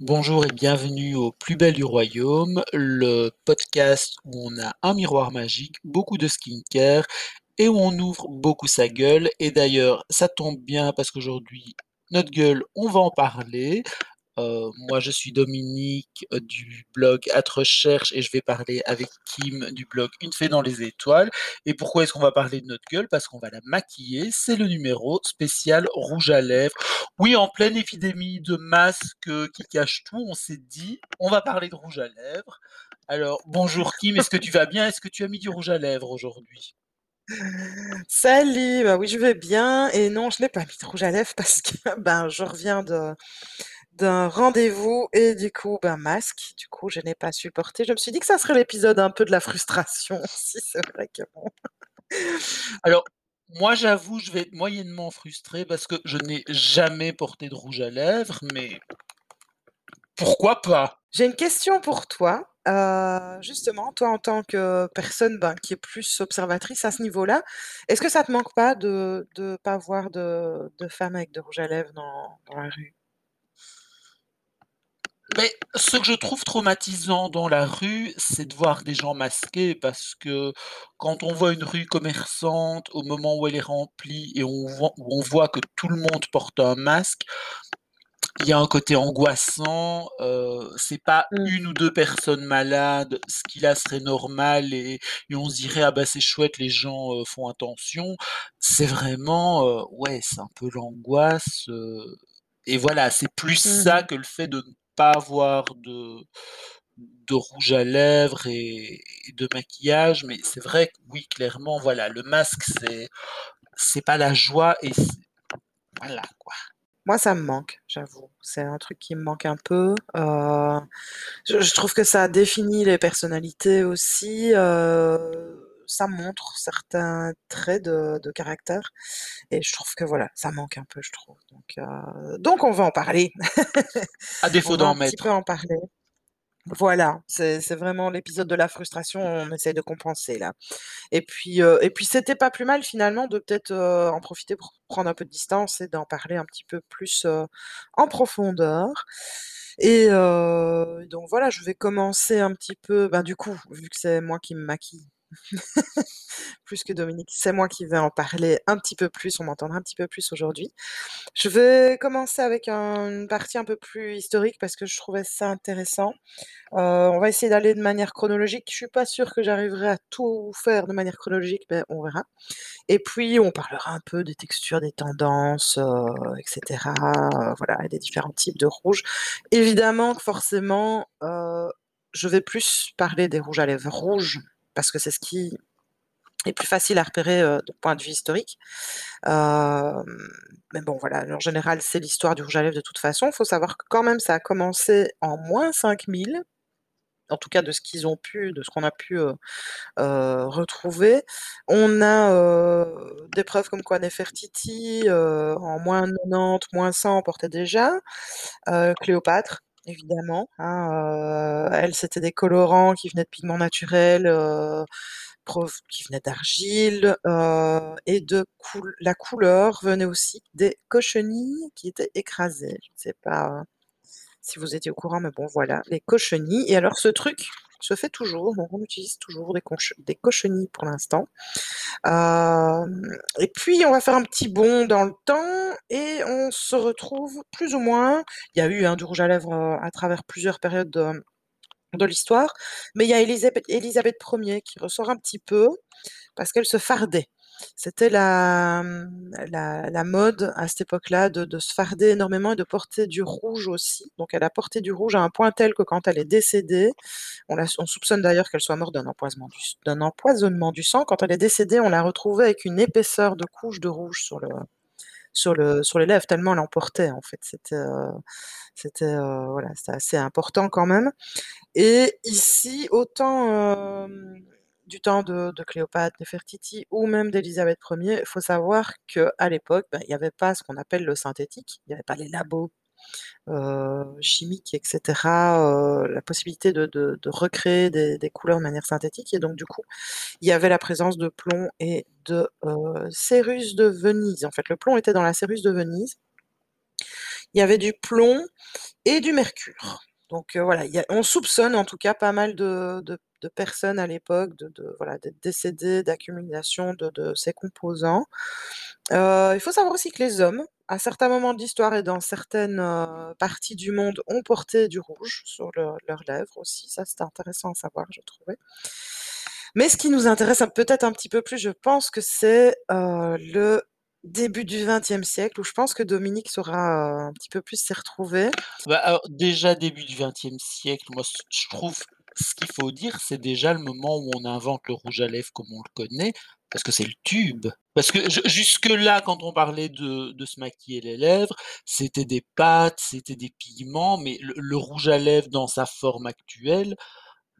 Bonjour et bienvenue au Plus belle du royaume, le podcast où on a un miroir magique, beaucoup de skincare et où on ouvre beaucoup sa gueule. Et d'ailleurs, ça tombe bien parce qu'aujourd'hui, notre gueule, on va en parler. Euh, moi, je suis Dominique euh, du blog At Recherche et je vais parler avec Kim du blog Une fée dans les étoiles. Et pourquoi est-ce qu'on va parler de notre gueule? Parce qu'on va la maquiller. C'est le numéro spécial rouge à lèvres. Oui, en pleine épidémie de masques euh, qui cachent tout, on s'est dit, on va parler de rouge à lèvres. Alors, bonjour Kim, est-ce que tu vas bien? Est-ce que tu as mis du rouge à lèvres aujourd'hui? Salut, bah oui, je vais bien. Et non, je n'ai pas mis de rouge à lèvres parce que ben, je reviens de, d'un rendez-vous et du coup, ben, masque. Du coup, je n'ai pas supporté. Je me suis dit que ça serait l'épisode un peu de la frustration si c'est vrai que bon. Alors, moi, j'avoue, je vais être moyennement frustré parce que je n'ai jamais porté de rouge à lèvres, mais pourquoi pas? J'ai une question pour toi. Euh, justement, toi, en tant que personne ben, qui est plus observatrice à ce niveau-là, est-ce que ça te manque pas de ne pas voir de, de femmes avec de rouge à lèvres dans, dans la rue? Mais ce que je trouve traumatisant dans la rue, c'est de voir des gens masqués parce que quand on voit une rue commerçante au moment où elle est remplie et on voit, où on voit que tout le monde porte un masque, il y a un côté angoissant. Euh, c'est pas Mmh. une ou deux personnes malades, ce qui là serait normal et, et on se dirait ah bah c'est chouette, les gens euh, font attention. C'est vraiment euh, ouais, c'est un peu l'angoisse. euh, et voilà, c'est plus ça Mmh que le fait de ne pas avoir de, de rouge à lèvres et, de maquillage. Mais c'est vrai que oui, clairement, voilà, le masque, c'est, c'est pas la joie et voilà quoi. Moi, ça me manque, j'avoue. C'est un truc qui me manque un peu. Euh, je, je trouve que ça définit les personnalités aussi. euh, ça montre certains traits de, de caractère. Et je trouve que voilà, ça manque un peu, je trouve. Donc, euh, donc on va en parler. À On défaut va d'en un petit peu mettre. en parler. Voilà, c'est vraiment l'épisode de la frustration, on essaye de compenser là. Et puis, et puis c'était pas plus mal finalement de peut-être, heu, en profiter pour prendre un peu de distance et d'en parler un petit peu plus, en profondeur et donc voilà, je vais commencer un petit peu, ben, du coup, vu que c'est moi qui me maquille plus que Dominique, c'est moi qui vais en parler un petit peu plus, on m'entendra un petit peu plus aujourd'hui. Je vais commencer avec un une partie un peu plus historique parce que je trouvais ça intéressant. Heu, on va essayer d'aller de manière chronologique. Je suis pas sûre que j'arriverai à tout faire de manière chronologique, mais on verra. Et puis on parlera un peu des textures, des tendances, heu, et cetera, heu, voilà et des différents types de rouges. Évidemment forcément, je vais plus parler des rouges à lèvres rouges parce que c'est ce qui est plus facile à repérer, heu, d'un point de vue historique. Hem, mais bon voilà, en général, c'est l'histoire du rouge à lèvres de toute façon. Il faut savoir que quand même ça a commencé en moins 5000 en tout cas de ce qu'ils ont pu de ce qu'on a pu, heu heu, retrouver. On a, des preuves comme quoi Néfertiti, heu, en moins 90, moins 100 portait déjà, Cléopâtre évidemment, hein, heu, elle, c'était des colorants qui venaient de pigments naturels, qui venaient d'argile, et de la couleur venait aussi des cochenilles qui étaient écrasées. Je ne sais pas, si vous étiez au courant, mais bon voilà, les cochenilles et alors ce truc se fait toujours, on utilise toujours des des cochenilles pour l'instant. Hem et puis on va faire un petit bond dans le temps et on se retrouve plus ou moins il y a eu, hein, du rouge à lèvres, à travers plusieurs périodes de de l'histoire, mais il y a Élisabeth Élisabeth Ier qui ressort un petit peu parce qu'elle se fardait. C'était la, la mode à cette époque-là de se farder énormément et de porter du rouge aussi. Donc elle a porté du rouge à un point tel que quand elle est décédée, on soupçonne d'ailleurs qu'elle soit morte d'un empoisonnement du empoisonnement du sang. Quand elle est décédée, on l'a retrouvée avec une épaisseur de couche de rouge sur le sur le sur les lèvres, tellement elle en portait en fait. C'était, heu, c'était, heu, voilà, c'était assez important quand même. Et ici, autant, hem, du temps de de Cléopâtre, Néfertiti ou même d'Élisabeth Ier, il faut savoir qu'à l'époque, bah, il y avait pas ce qu'on appelle le synthétique, il y avait pas les labos, heu, chimiques et cetera, heu, la possibilité de recréer des couleurs de manière synthétique et donc du coup, il y avait la présence de plomb et de, heu, céruse de Venise. En fait, le plomb était dans la céruse de Venise. Il y avait du plomb et du mercure. Donc voilà, on soupçonne en tout cas pas mal de personnes à l'époque de d'être décédées d'accumulation de ces composants. Il faut savoir aussi que les hommes, à certains moments de l'histoire et dans certaines, parties du monde, ont porté du rouge sur leur leurs lèvres aussi. Ça, c'était intéressant à savoir, je trouvais. Mais ce qui nous intéresse peut-être un petit peu plus, je pense que c'est, le début du XXe siècle où je pense que Dominique saura, heu, un petit peu plus s'y retrouver. Bah, alors déjà début du XXe siècle, moi je trouve ce qu'il faut dire, c'est déjà le moment où on invente le rouge à lèvres comme on le connaît, parce que c'est le tube. Parce que ju jusque-là, quand on parlait de de se maquiller les lèvres, c'était des pâtes, c'était des pigments, mais le le rouge à lèvres dans sa forme actuelle,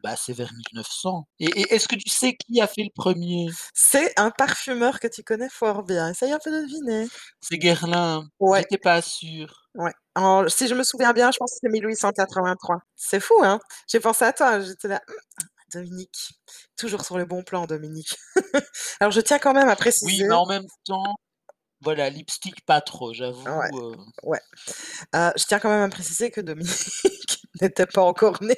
bah, c'est vers 1900 et et est-ce que tu sais qui a fait le premier? C'est un parfumeur que tu connais fort bien. Essaye un peu de deviner. C'est Guerlain, Ouais, j'étais pas sûr. ouais. En si je me souviens bien, je pense que c'est 1883. C'est fou, hein? J'ai pensé à toi, j'étais là: «Mmh, Dominique, toujours sur le bon plan, Dominique». Alors je tiens quand même à Oui, préciser mais en même temps, voilà, lipstick pas trop, ouais, j'avoue, ouais, heu, je tiens quand même à préciser que Dominique n'était pas encore né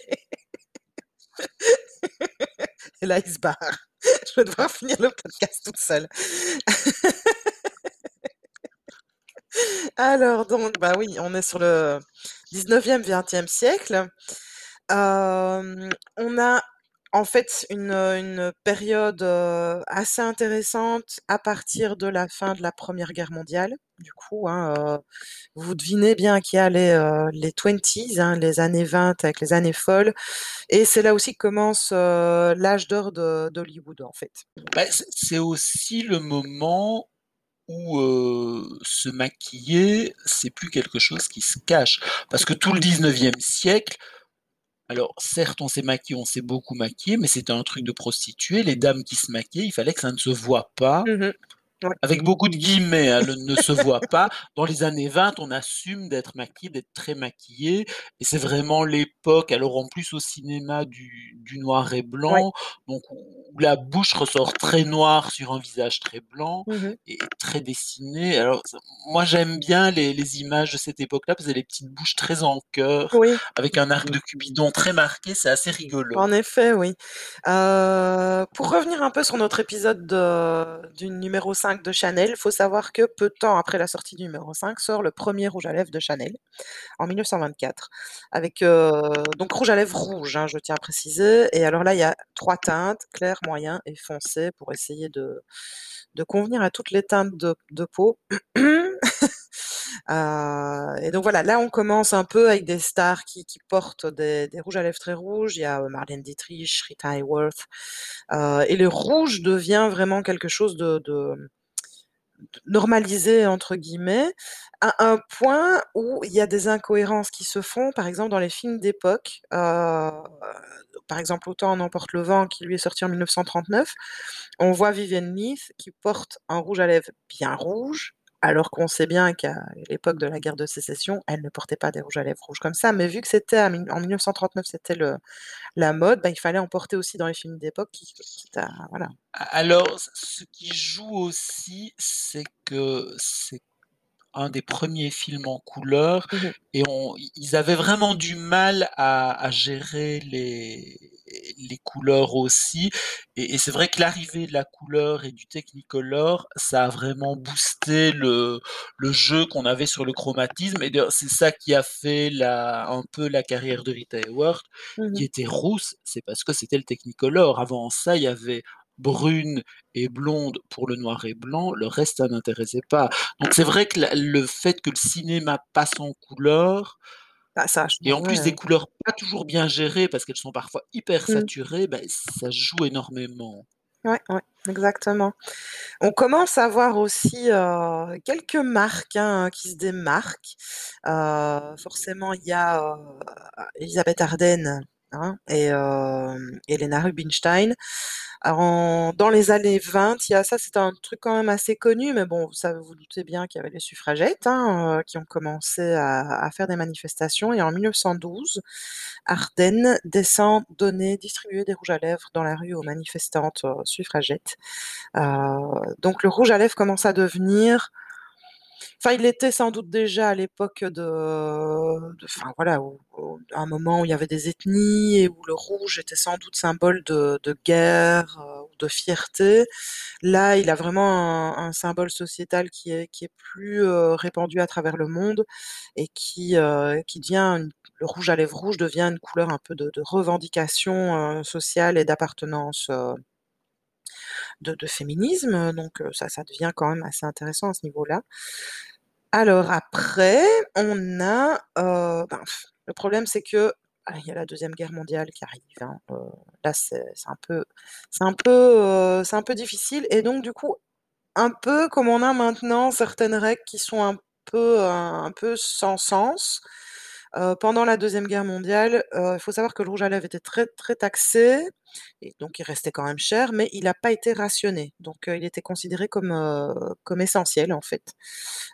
et là, il se barre. Je vais devoir finir le podcast toute seule. Alors donc, bah, oui, on est sur le 19e-20e siècle. Hem, on a en fait une, période, assez intéressante à partir de la fin de la Première Guerre mondiale. Du coup, hein, vous devinez bien qu'il y a les, les 20s, hein, les années 20 avec les années folles et c'est là aussi que commence, l'âge d'or d'Hollywood, en fait. Bah, c'est aussi le moment où, se maquiller, c'est plus quelque chose qui se cache. Parce que tout le 19e siècle, alors certes, on s'est maquillé, on s'est beaucoup maquillé, mais c'était un truc de prostituées. Les dames qui se maquillaient, il fallait que ça ne se voie pas Mmh mh. Ouais. avec beaucoup de guillemets, hein, le ne se voit pas. Dans les années 20, on assume d'être maquillé, d'être très maquillé et c'est vraiment l'époque alors en plus au cinéma du du noir et Ouais. blanc, donc où la bouche ressort très noire sur un visage très blanc Mmh mh. et très dessiné. Alors moi j'aime bien les les images de cette époque-là, parce que les petites bouches très en cœur, Oui. avec un arc de Cupidon très marqué, c'est assez rigolo. En effet, oui. Heu, pour revenir un peu sur notre épisode de du numéro 5 de Chanel, faut savoir que peu de temps après la sortie du numéro 5 sort le premier rouge à lèvres de Chanel, en 1924 avec, heu, donc rouge à lèvres rouge, hein, je tiens à préciser et alors là, il y a 3 teintes, clair, moyen et foncé pour essayer de convenir à toutes les teintes de peau. Heu et donc voilà, là, on commence un peu avec des stars qui portent des rouges à lèvres très rouges. Il y a, heu, Marlène Dietrich, Rita Hayworth, et le rouge devient vraiment quelque chose de «normalisé» entre guillemets, à un point où il y a des incohérences qui se font, par exemple, dans les films d'époque. Heu, par exemple, Autant en emporte le vent qui lui est sorti en 1939. On voit Vivienne Leith qui porte un rouge à lèvres bien rouge, alors qu'on sait bien qu'à l'époque de la guerre de Sécession, elle ne portait pas des rouges à lèvres rouges comme ça, mais vu que c'était en 1939, c'était la mode, bah, il fallait en porter aussi dans les films d'époque, qui voilà. Alors ce ce qui joue aussi, c'est que c'est un des premiers films en couleur Mmh mh. et on ils avaient vraiment du mal à à gérer les les couleurs aussi et et c'est vrai que l'arrivée de la couleur et du Technicolor, ça a vraiment boosté le le jeu qu'on avait sur le chromatisme et c'est ça qui a fait la un peu la carrière de Rita Hayworth, Mmh qui était rousse, c'est parce que c'était le Technicolor. Avant ça, il y avait brune et blonde pour le noir et blanc, le reste, ça n'intéressait pas. Donc c'est vrai que la le fait que le cinéma passe en couleur Bah, ça et en plus des hein. couleurs pas toujours bien gérées parce qu'elles sont parfois hyper Mmh. saturées, bah, ça joue énormément. Ouais, ouais, exactement. On commence à voir aussi, heu, quelques marques, hein, qui se démarquent. Heu, forcément, il y a, heu, Elisabeth Arden, hein et hem, Helena Rubinstein. Dans les années 20, il y a ça, c'est un truc quand même assez connu, mais bon, vous vous doutez bien qu'il y avait les suffragettes, hein, heu, qui ont commencé à faire des manifestations et en 1912, Ardenne descend donner, distribuer des rouges à lèvres dans la rue aux manifestantes, heu, suffragettes. Heu, donc le rouge à lèvres commence à devenir Enfin, il l'était sans doute déjà à l'époque de enfin voilà, un moment où il y avait des ethnies et où le rouge était sans doute symbole de guerre, heu, ou de fierté. Là, il a vraiment un symbole sociétal qui est plus, heu, répandu à travers le monde et qui, heu, qui devient une le rouge à lèvres rouge devient une couleur un peu de revendication, sociale et d'appartenance, de féminisme, donc heu, ça ça devient quand même assez intéressant à ce niveau-là. Alors après, on a, heu, ben, le problème c'est que, ah, il y a la deuxième guerre mondiale qui arrive, hein, heu, là c'est un peu c'est un peu, c'est un peu difficile et donc du coup, un peu comme on a maintenant certaines règles qui sont un peu, un peu sans sens, Heu, pendant la deuxième guerre mondiale, heu, il faut savoir que le rouge à lèvres était très, très taxé et donc il restait quand même cher, mais il a pas été rationné. Donc heu, il était considéré comme, comme essentiel, en fait.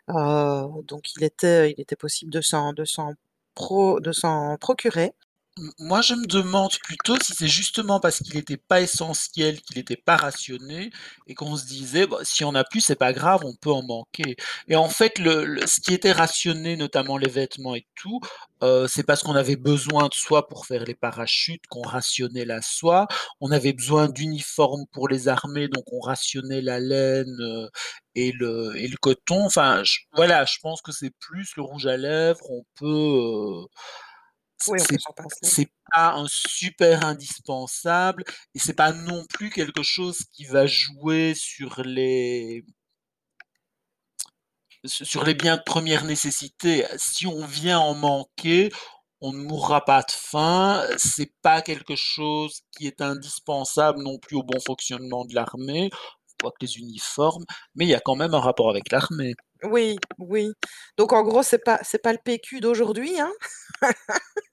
Donc il était il était possible de s'en de s'en procurer. Moi, je me demande plutôt si c'est justement parce qu'il était pas essentiel, qu'il était pas rationné et qu'on se disait: «Bah, si on a plus, c'est pas grave, on peut en manquer» et en fait, ce qui était rationné, notamment les vêtements et tout, heu, c'est parce qu'on avait besoin de soie pour faire les parachutes qu'on rationnait la soie. On avait besoin d'uniformes pour les armées, donc on rationnait la laine, heu et le coton. Enfin, voilà, je pense que c'est plus le rouge à lèvres, on peut, c'est Oui, c'est pas un super indispensable et c'est pas non plus quelque chose qui va jouer sur les su sur les biens de première nécessité. Si on vient en manquer, on ne mourra pas de faim, c'est pas quelque chose qui est indispensable non plus au bon fonctionnement de l'armée, quoique les uniformes, mais il y a quand même un rapport avec l'armée. Oui, oui. Donc en gros, c'est pas c'est pas le PQ d'aujourd'hui, hein?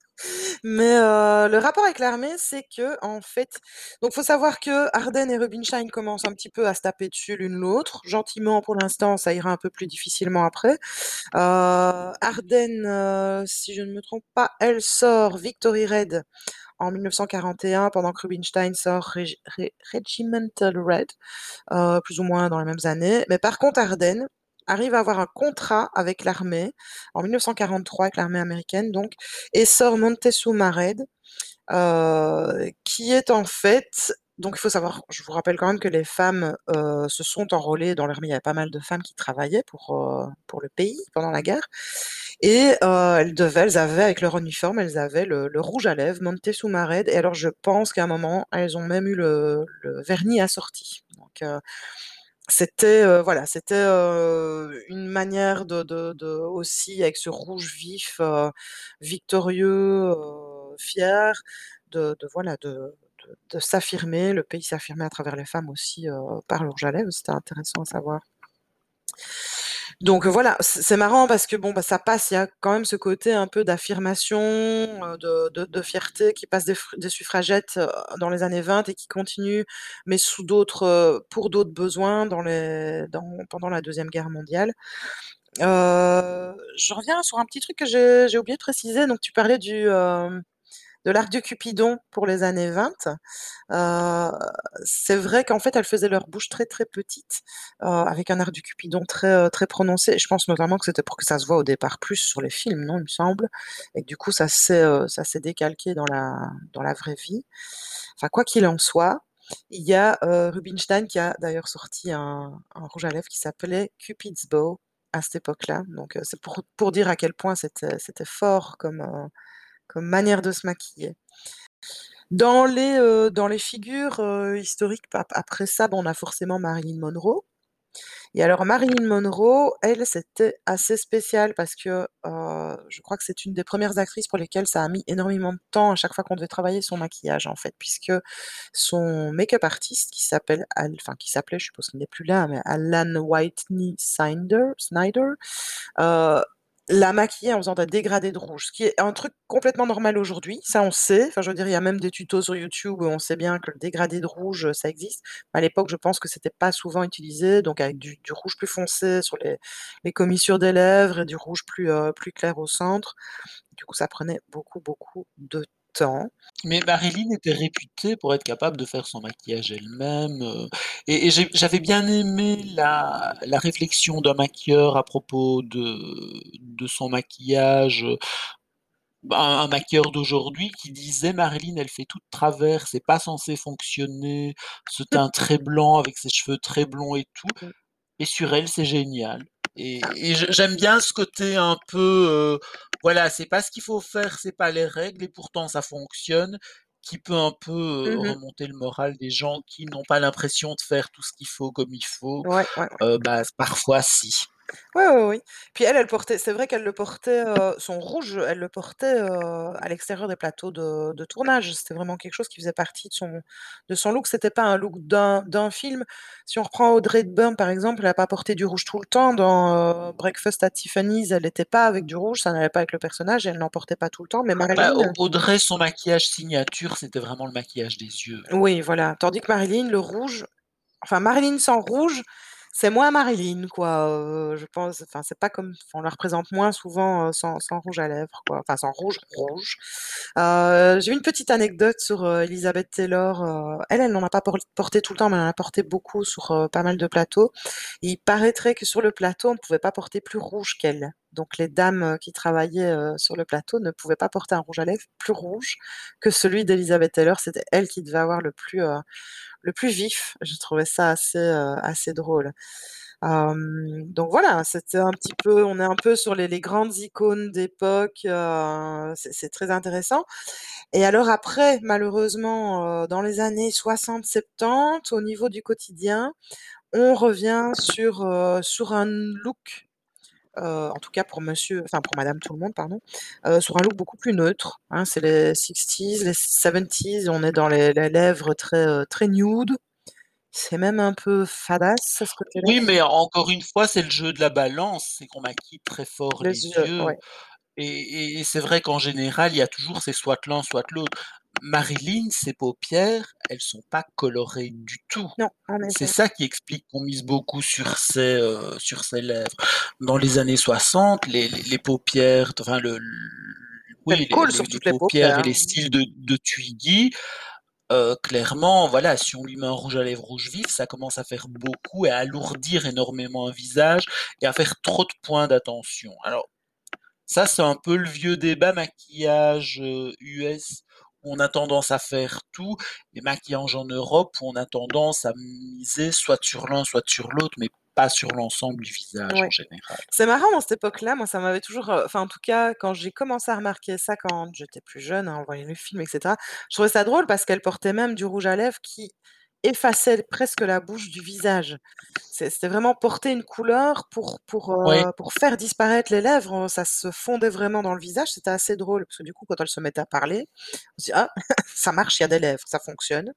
Mais le rapport avec l'armée, c'est qu'en fait donc faut savoir que Ardenne et Rubinstein commencent un petit peu à se taper dessus l'une l'autre, gentiment pour l'instant, ça ira un peu plus difficilement après. Heu, si je ne me trompe pas, elle sort Victory Red en 1941 pendant que Rubinstein sort Reg Re Regimental Red, plus ou moins dans les mêmes années. Mais par contre Ardenne arrive à avoir un contrat avec l'armée en 1943 avec l'armée américaine donc et sort Montezuma Red, heu, qui est en fait donc il faut savoir je vous rappelle quand même que les femmes, heu, se sont enrôlées dans l'armée. Il y avait pas mal de femmes qui travaillaient pour, heu, pour le pays pendant la guerre et elles devaient elles avaient avec leur uniforme, elles avaient le rouge à lèvres Montezuma Red et alors je pense qu'à un moment, elles ont même eu le le vernis assorti. Donc c'était, heu, voilà, c'était, heu, une manière de de de aussi avec ce rouge vif, heu, victorieux, heu, fier, de de voilà, de s'affirmer. Le pays s'affirmait à travers les femmes aussi, heu, par le rouge à lèvres, c'était intéressant à savoir. Donc heu, voilà, c'est marrant parce que bon, bah, ça passe, il y a quand même ce côté un peu d'affirmation, heu, de fierté qui passe des fr des suffragettes, heu, dans les années 20 et qui continue, mais sous d'autres, pour d'autres besoins dans les dans pendant la deuxième guerre mondiale. Je reviens sur un petit truc que j'ai oublié de préciser, donc tu parlais du, de l'arc de Cupidon pour les années 20. Heu, c'est vrai qu'en fait, elles faisaient leur bouche très, très petite, heu, avec un arc du Cupidon très, heu, très prononcé. Je pense notamment que c'était pour que ça se voit au départ plus sur les films, non, il me semble? Et que du coup, ça s'est, ça s'est décalqué dans la dans la vraie vie. Enfin, quoi qu'il en soit, il y a, Rubinstein qui a d'ailleurs sorti un rouge à lèvres qui s'appelait Cupid's Bow à cette époque-là. Donc, c'est pour pour dire à quel point c'était fort comme, comme manière de se maquiller. Dans les, heu, dans les figures, heu, historiques ap après ça, bon, on a forcément Marilyn Monroe et alors Marilyn Monroe, elle, c'était assez spécial parce que, heu, je crois que c'est une des premières actrices pour lesquelles ça a mis énormément de temps à chaque fois qu'on devait travailler son maquillage, en fait, puisque son make-up artiste qui s'appelle enfin qui s'appelait, je suppose qu'il n'est plus là, mais Alan Whitney Snyder la maquiller en faisant des dégradés de rouge, ce qui est un truc complètement normal aujourd'hui, ça on sait. Enfin, je veux dire, il y a même des tutos sur YouTube où on sait bien que le dégradé de rouge, ça existe. À l'époque, je pense que c'était pas souvent utilisé, donc avec du rouge plus foncé sur les commissures des lèvres et du rouge plus, heu, plus clair au centre. Du coup, ça prenait beaucoup, beaucoup de temps. Mais Marilyn était réputée pour être capable de faire son maquillage elle-même, heu et j'avais bien aimé la la réflexion d'un maquilleur à propos de de son maquillage, heu, bah, un un maquilleur d'aujourd'hui qui disait: «Marilyn, elle fait tout de travers, c'est pas censé fonctionner, ce teint très blanc avec ses cheveux très blonds et tout et sur elle, c'est génial» et et j'aime bien ce côté un peu, heu, voilà, c'est pas ce qu'il faut faire, c'est pas les règles et pourtant ça fonctionne, qui peut un peu, heu, Mmh mh. remonter le moral des gens qui n'ont pas l'impression de faire tout ce qu'il faut comme il faut, Ouais, ouais, ouais. heu, bah, parfois si. Ouais, ouais, oui. Puis elle, elle portait c'est vrai qu'elle le portait, heu, son rouge, elle le portait, heu, à l'extérieur des plateaux de de tournage. C'était vraiment quelque chose qui faisait partie de son de son look. C'était pas un look d'un d'un film. Si on reprend Audrey Hepburn, par exemple, elle a pas porté du rouge tout le temps. Dans, heu, Breakfast at Tiffany's, elle était pas avec du rouge, ça n'allait pas avec le personnage et elle n'en portait pas tout le temps, mais Bah, Marilyn Au Audrey, son maquillage signature, c'était vraiment le maquillage des yeux. Oui, voilà. Tandis que Marilyn, le rouge enfin Marilyn sans rouge, c'est moins Marilyn quoi, je pense. Enfin, c'est pas comme on la représente moins souvent, sans rouge à lèvres quoi, enfin sans rouge, rouge. Heu, j'ai une petite anecdote sur, heu, Elizabeth Taylor, elle, elle n'en a pas por porté tout le temps, mais elle en a porté beaucoup sur, pas mal de plateaux. Il paraîtrait que sur le plateau, on ne pouvait pas porter plus rouge qu'elle. Donc les dames, qui travaillaient, sur le plateau ne pouvaient pas porter un rouge à lèvres plus rouge que celui d'Elizabeth Taylor. C'était elle qui devait avoir le plus, le plus vif. Je trouvais ça assez, heu, assez drôle. Donc voilà, c'était un petit peu on est un peu sur les les grandes icônes d'époque, heu, c'est très intéressant et alors après, malheureusement, heu, dans les années 60-70, au niveau du quotidien, on revient sur, heu, sur un look, heu, en tout cas pour monsieur enfin pour madame tout le monde, pardon, heu, sur un look beaucoup plus neutre, hein. C'est les 60s, les 70s, on est dans les les lèvres très, heu, très nude. C'est même un peu fadasse à ce côté-là. Oui, mais encore une fois, c'est le jeu de la balance, c'est qu'on maquille très fort les Les yeux, yeux ouais. et et et c'est vrai qu'en général, il y a toujours c'est soit l'un, soit l'autre. Marilyn, ses paupières, elles sont pas colorées du tout. Non, en C'est ça qui explique qu'on mise beaucoup sur ses, heu, sur ses lèvres. Dans les années 60, les les les paupières, enfin le oui, les les sur les toutes les paupières et les cils de de Twiggy, heu, clairement, voilà, si on lui met un rouge à lèvres rouge vif, ça commence à faire beaucoup et à alourdir énormément un visage et à faire trop de points d'attention. Alors, ça, c'est un peu le vieux débat maquillage, US, où on a tendance à faire tout et maquillage en Europe, où on a tendance à miser soit sur l'un, soit sur l'autre, mais pas sur l'ensemble du visage en général. C'est marrant dans cette époque-là, moi ça m'avait toujours, heu, enfin en tout cas quand j'ai commencé à remarquer ça quand j'étais plus jeune, hein, en voyant les films et cetera, je trouvais ça drôle parce qu'elle portait même du rouge à lèvres qui effaçait presque la bouche du visage. C'était vraiment porter une couleur pour pour, Oui. heu, pour faire disparaître les lèvres, heu, ça se fondait vraiment dans le visage, c'était assez drôle parce que du coup quand elle se mettait à parler, on se dit: «Ah ça marche, il y a des lèvres, ça fonctionne».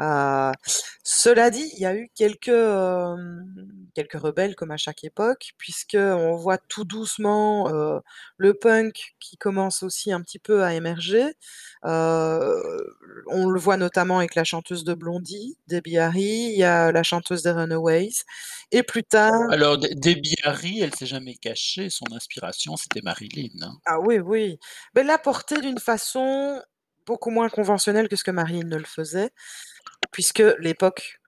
Heu, cela dit, il y a eu quelques, quelques rebelles comme à chaque époque, puisqu'on voit tout doucement, heu, le punk qui commence aussi un petit peu à émerger. On le voit notamment avec la chanteuse de Blondie, Debbie Harry, il y a la chanteuse des Runaways. Et plus tard Alors Debbie Harry, elle s'est jamais cachée, son inspiration, c'était Marilyn, hein. ah oui, oui, mais l'a porté d'une façon beaucoup moins conventionnelle que ce que Marilyn ne le faisait, puisque l'époque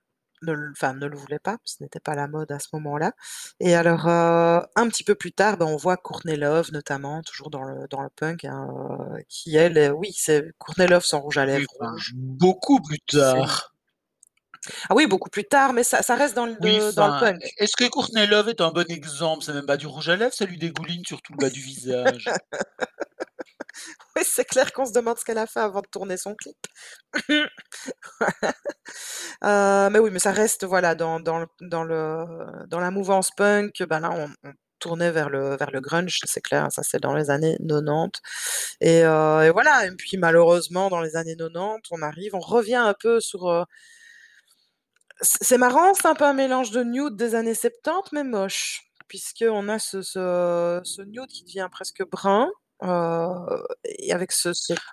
ne enfin ne le voulait pas, ce n'était pas la mode à ce moment-là. Et alors, heu, un petit peu plus tard, ben, on voit Courtney Love notamment, toujours dans le dans le punk, hein, heu, qui elle, heu, oui, c'est Courtney Love sans rouge à lèvres beaucoup plus tard. Ah oui, beaucoup plus tard, mais ça ça reste dans Oui, le dans le punk. est-ce que Courtney Love est un bon exemple? C'est même pas du rouge à lèvres, ça lui dégouline sur tout le bas du visage. Oui, c'est clair qu'on se demande ce qu'elle a fait avant de tourner son clip. Heu, mais oui, mais ça reste voilà dans dans le dans le dans la mouvance punk, ben là on on tournait vers le vers le grunge, c'est clair, ça c'est dans les années 90 et heu et voilà et puis malheureusement dans les années 90, on arrive on revient un peu sur, heu c c'est marrant, c'est un peu un mélange de nude des années 70 mais moche. puisqu'on a ce nude qui devient presque brun, heu et avec ce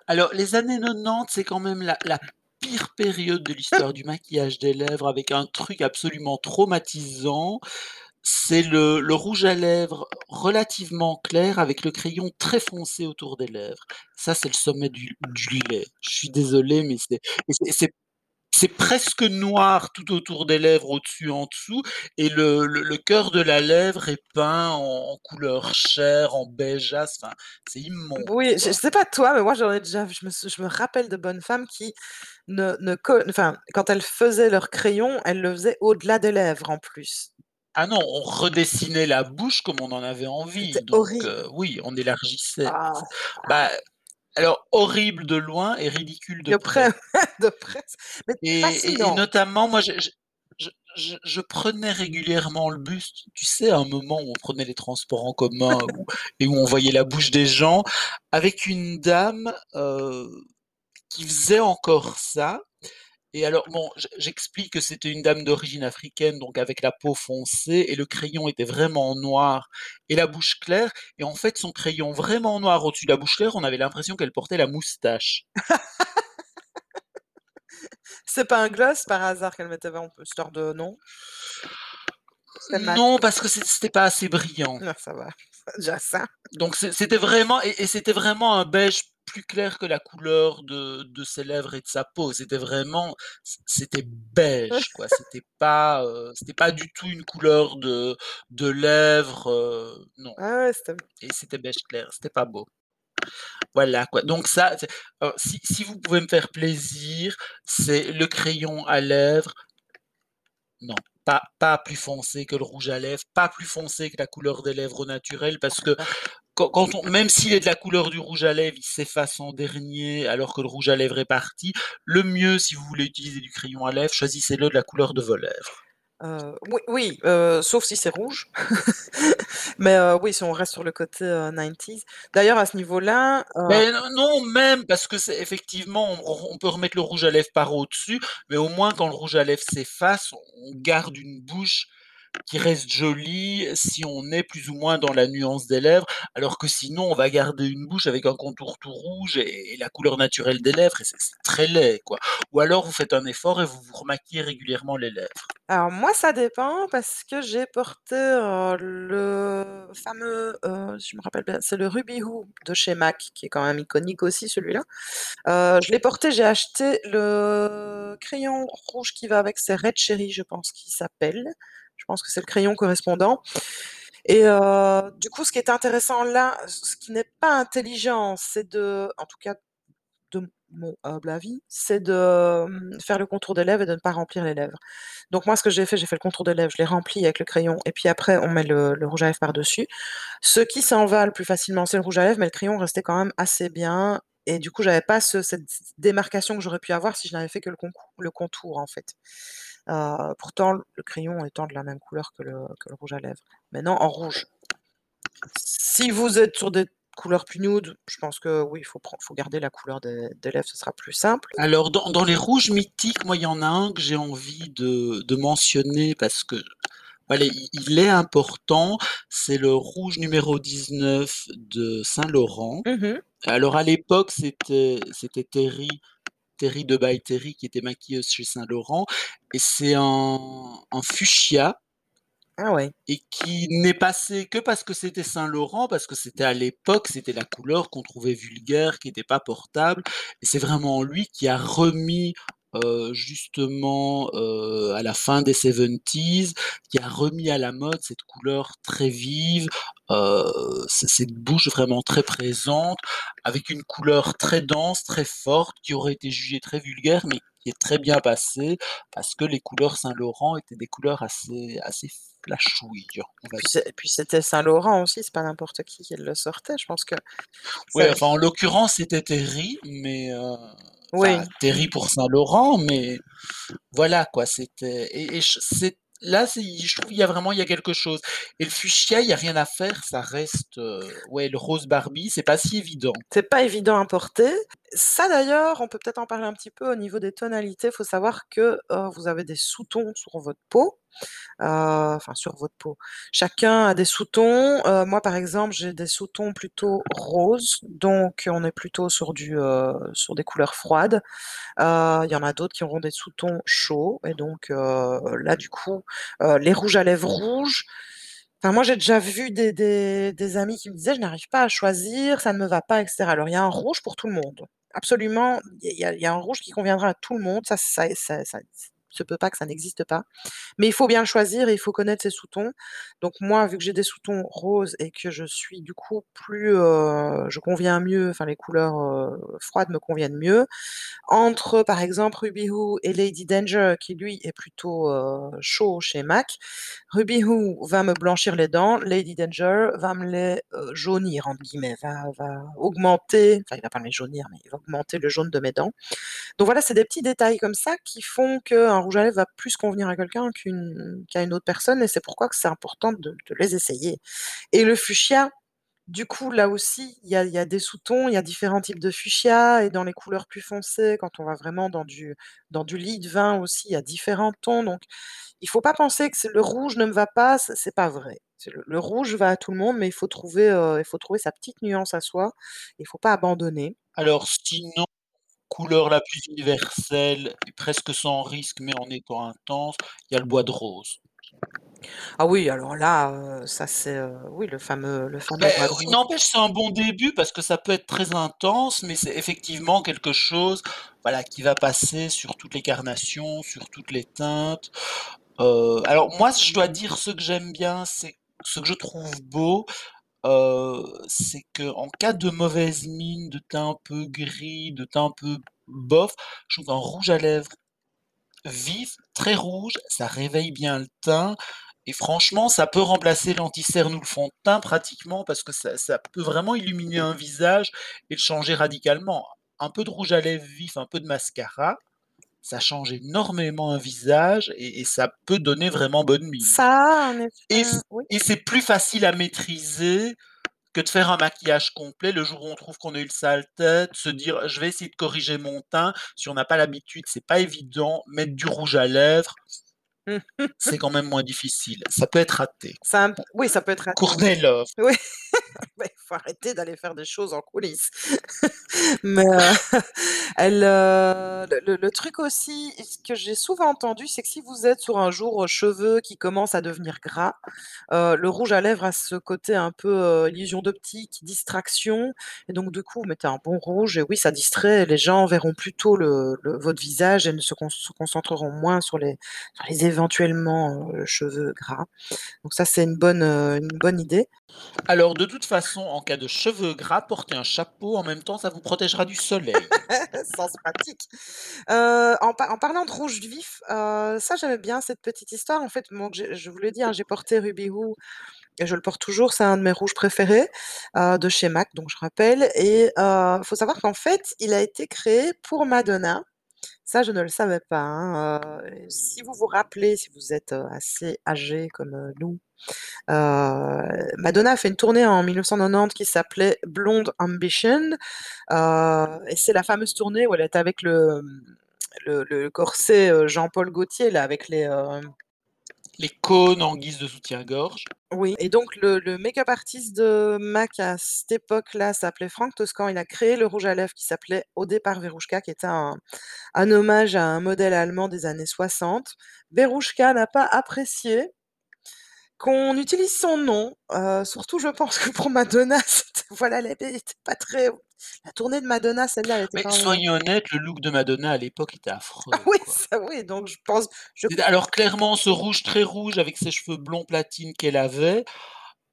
Alors les années 90, c'est quand même la pire période de l'histoire du maquillage des lèvres avec un truc absolument traumatisant. C'est le rouge à lèvres relativement clair avec le crayon très foncé autour des lèvres. Ça, c'est le sommet du du lait. Je suis désolé, mais c'est c'est presque noir tout autour des lèvres, au-dessus, en dessous et le le le cœur de la lèvre est peint en en couleur chair, en beigeâtre, enfin, c'est immonde, oui, je je sais pas toi, mais moi j'en ai déjà. Je me je me rappelle de bonnes femmes qui ne ne enfin, quand elles faisaient leur crayon, elles le faisaient au-delà des lèvres, en plus. Ah non, on redessinait la bouche comme on en avait envie, donc horrible. oui, on élargissait. Ah, bah, alors horrible de loin et ridicule de de près, près. de près, mais Et et et fascinant. notamment, moi, je je je je prenais régulièrement le bus, tu sais, à un moment où on prenait les transports en commun où et où on voyait la bouche des gens, avec une dame, heu, qui faisait encore ça et alors bon, j'explique que c'était une dame d'origine africaine, donc avec la peau foncée et le crayon était vraiment noir et la bouche claire et en fait, son crayon vraiment noir au-dessus de la bouche claire, on avait l'impression qu'elle portait la moustache. C'est pas un gloss par hasard qu'elle mettait en histoire de non? Non, parce que c'é c'était pas assez brillant. Ah ça va, déjà ça. Donc c'était vraiment et et c'était vraiment un beige plus clair que la couleur de de ses lèvres et de sa peau. C'était vraiment c'était beige, quoi. C'était pas, heu, c'était pas du tout une couleur de de lèvres, heu, non Ah ouais, et c'était beige clair, c'était pas beau. Voilà, quoi. Donc ça, alors si si vous pouvez me faire plaisir, c'est le crayon à lèvres non, pas pas plus foncé que le rouge à lèvres, pas plus foncé que la couleur des lèvres au naturel parce que quand quand on même s'il est de la couleur du rouge à lèvres, il s'efface en dernier alors que le rouge à lèvres est parti. Le mieux, si vous voulez utiliser du crayon à lèvres, choisissez-le de la couleur de vos lèvres. Heu, oui oui, heu, sauf si c'est rouge. Mais heu, oui, si on reste sur le côté, heu, 90s. D'ailleurs à ce niveau-là, non non, même parce que c'est effectivement, on on peut remettre le rouge à lèvres par au-dessus, mais au moins quand le rouge à lèvres s'efface, on garde une bouche qui reste jolie si on est plus ou moins dans la nuance des lèvres, alors que sinon on va garder une bouche avec un contour tout rouge et la couleur naturelle des lèvres et c'est très laid, quoi. Ou alors vous faites un effort et vous vous remaquillez régulièrement les lèvres. alors moi ça dépend parce que j'ai porté, heu, le fameux, si je me rappelle bien, c'est le Ruby Woo de chez MAC qui est quand même iconique aussi celui-là. Heu, je l'ai porté, j'ai acheté le crayon rouge qui va avec, c'est Red Cherry je pense qu'il s'appelle. Je pense que c'est le crayon correspondant et heu, du coup ce qui est intéressant là, ce qui n'est pas intelligent, c'est de en tout cas de mon humble avis, c'est de, mmh, faire le contour des lèvres et de ne pas remplir les lèvres. Donc moi, ce que j'ai fait, j'ai fait le contour des lèvres, je l'ai rempli avec le crayon et puis après on met le rouge à lèvres par-dessus. Ce qui s'en va le plus facilement, c'est le rouge à lèvres, mais le crayon restait quand même assez bien et du coup, j'avais pas ce cette démarcation que j'aurais pu avoir si je n'avais fait que le contour, en fait. Heu, pourtant le crayon étant de la même couleur que le que le rouge à lèvres. Maintenant en rouge. Si vous êtes sur des couleurs plus nude, je pense que oui, il faut garder la couleur des des lèvres, ce sera plus simple. Alors dans dans les rouges mythiques, moi il y en a un que j'ai envie de de mentionner parce que Voilà, il est important, c'est le rouge numéro 19 de Saint Laurent. Mmh mh. Alors à l'époque, c'était c'était Terry Terry de By Terry qui était maquilleuse chez Saint Laurent et c'est un un fuchsia Ah ouais. et qui n'est passé que parce que c'était Saint Laurent, parce que c'était à l'époque, c'était la couleur qu'on trouvait vulgaire, qui était pas portable et c'est vraiment lui qui a remis, heu, justement, heu, à la fin des 70s, qui a remis à la mode cette couleur très vive, heu, c cette bouche vraiment très présente, avec une couleur très dense, très forte, qui aurait été jugée très vulgaire, mais qui est très bien passée parce que les couleurs Saint Laurent étaient des couleurs assez assez flashouilles, Et puis c'est c'était Saint Laurent aussi, c'est pas n'importe qui qui le sortait. Je pense que Ouais, enfin, en l'occurrence, c'était Terry, mais enfin, oui, Terry pour Saint Laurent, mais voilà quoi, c'était et c'est là, je trouve il y a vraiment il y a quelque chose et le fuchsia, il y a rien à faire, ça reste, heu, ouais, le rose Barbie, c'est pas si évident. c'est pas évident à porter. Ça d'ailleurs, on peut peut-être en parler un petit peu au niveau des tonalités. Faut savoir que, heu, vous avez des sous-tons sur votre peau heu, enfin sur votre peau. Chacun a des sous-tons, heu, moi par exemple, j'ai des sous-tons plutôt roses, donc on est plutôt sur du, heu, sur des couleurs froides. Il y en a d'autres qui auront des sous-tons chauds et donc là du coup, les rouges à lèvres rouges, enfin moi j'ai déjà vu des des des amis qui me disaient: «Je n'arrive pas à choisir, ça ne me va pas» et cetera. Alors il y a un rouge pour tout le monde. Absolument, il y a y a un rouge qui conviendra à tout le monde, ça ça ça ça se peut pas que ça n'existe pas. Mais il faut bien choisir et il faut connaître ses sous-tons. Donc moi, vu que j'ai des sous-tons roses et que je suis du coup plus, heu, je conviens mieux, enfin les couleurs, heu, froides me conviennent mieux. Entre par exemple Ruby Woo et Lady Danger qui lui est plutôt, heu, chaud chez MAC, Ruby Woo va me blanchir les dents, Lady Danger va me les, «jaunir» entre guillemets, va augmenter, enfin il va pas me les jaunir, mais il va augmenter le jaune de mes dents. Donc voilà, c'est des petits détails comme ça qui font qu'un rouge à lèvres va plus convenir à quelqu'un qu'à une autre personne et c'est pourquoi c'est important de les essayer. Et le fuchsia, du coup, là aussi, il y a des sous-tons, il y a différents types de fuchsia et dans les couleurs plus foncées, quand on va vraiment dans du dans du lit de vin aussi, il y a différents tons, donc il faut pas penser que le rouge ne me va pas, c'est pas vrai. Le le rouge va à tout le monde, mais il faut trouver, heu, il faut trouver sa petite nuance à soi. Il faut pas abandonner. Alors sinon, couleur la plus universelle et presque sans risque, mais en étant intense, il y a le bois de rose. Ah oui, alors là, heu, ça c'est, heu, oui, le fameux le fameux Beh, bois de oui, rose. n'empêche, c'est un bon début parce que ça peut être très intense, mais c'est effectivement quelque chose, voilà, qui va passer sur toutes les carnations, sur toutes les teintes. Heu, alors moi, je dois dire ce que j'aime bien, c'est ce que je trouve beau, heu, c'est qu'en cas de mauvaise mine, de teint un peu gris, de teint un peu bof, je trouve qu'un rouge à lèvres vif, très rouge, ça réveille bien le teint et franchement, ça peut remplacer l'anti-cerne ou le fond de teint pratiquement parce que ça ça peut vraiment illuminer un visage et le changer radicalement. Un peu de rouge à lèvres vif, un peu de mascara, ça change énormément un visage et et ça peut donner vraiment bonne mine Ça a un et oui? et c'est plus facile à maîtriser que de faire un maquillage complet le jour où on trouve qu'on a eu le sale tête, se dire: «Je vais essayer de corriger mon teint». Si on n'a pas l'habitude, c'est pas évident, mettre du rouge à lèvres c'est quand même moins difficile. Ça peut être raté. Ça oui, ça peut être raté. Courtney Love. Oui, il faut arrêter d'aller faire des choses en coulisses. Mais heu, elle, heu, le truc aussi, ce que j'ai souvent entendu, c'est que si vous êtes sur un jour, cheveux qui commencent à devenir gras, heu, le rouge à lèvres a ce côté un peu, illusion d'optique, distraction et donc du coup, vous mettez un bon rouge et oui, ça distrait les gens verront plutôt le le votre visage et ne se con se concentreront moins sur les sur les éventuellement, heu, cheveux gras. Donc ça, c'est une bonne, heu, une bonne idée. Alors de toute façon, en cas de cheveux gras, portez un chapeau, en même temps, ça vous protégera du soleil. Sens pratique. Heu, en par en parlant de rouge vif, ça j'aimais bien cette petite histoire. En fait, bon, je vous l'ai dit, hein, j'ai porté Ruby Woo et je le porte toujours, c'est un de mes rouges préférés, de chez MAC, donc je rappelle et heu, faut savoir qu'en fait, il a été créé pour Madonna. Ça, je ne le savais pas, hein, si vous vous rappelez, si vous êtes, assez âgés comme, nous, Madonna a fait une tournée en 1990 qui s'appelait Blonde Ambition, et c'est la fameuse tournée où elle était avec le, corset, Jean-Paul Gaultier là avec les, Les cônes en guise de soutien-gorge. Oui et donc le le make-up artist de MAC à cette époque-là s'appelait Frank Toscan. Il a créé le rouge à lèvres qui s'appelait au départ Verouschka, qui était un un hommage à un modèle allemand des années 60. Verouschka n'a pas apprécié qu'on utilise son nom, heu, surtout je pense que pour Madonna, voilà, elle était pas très la tournée de Madonna, celle-là, elle était Mais soyons honnêtes, le look de Madonna à l'époque était ah affreux, oui, quoi. ça oui, donc je pense je alors clairement, ce rouge très rouge avec ses cheveux blond platine qu'elle avait,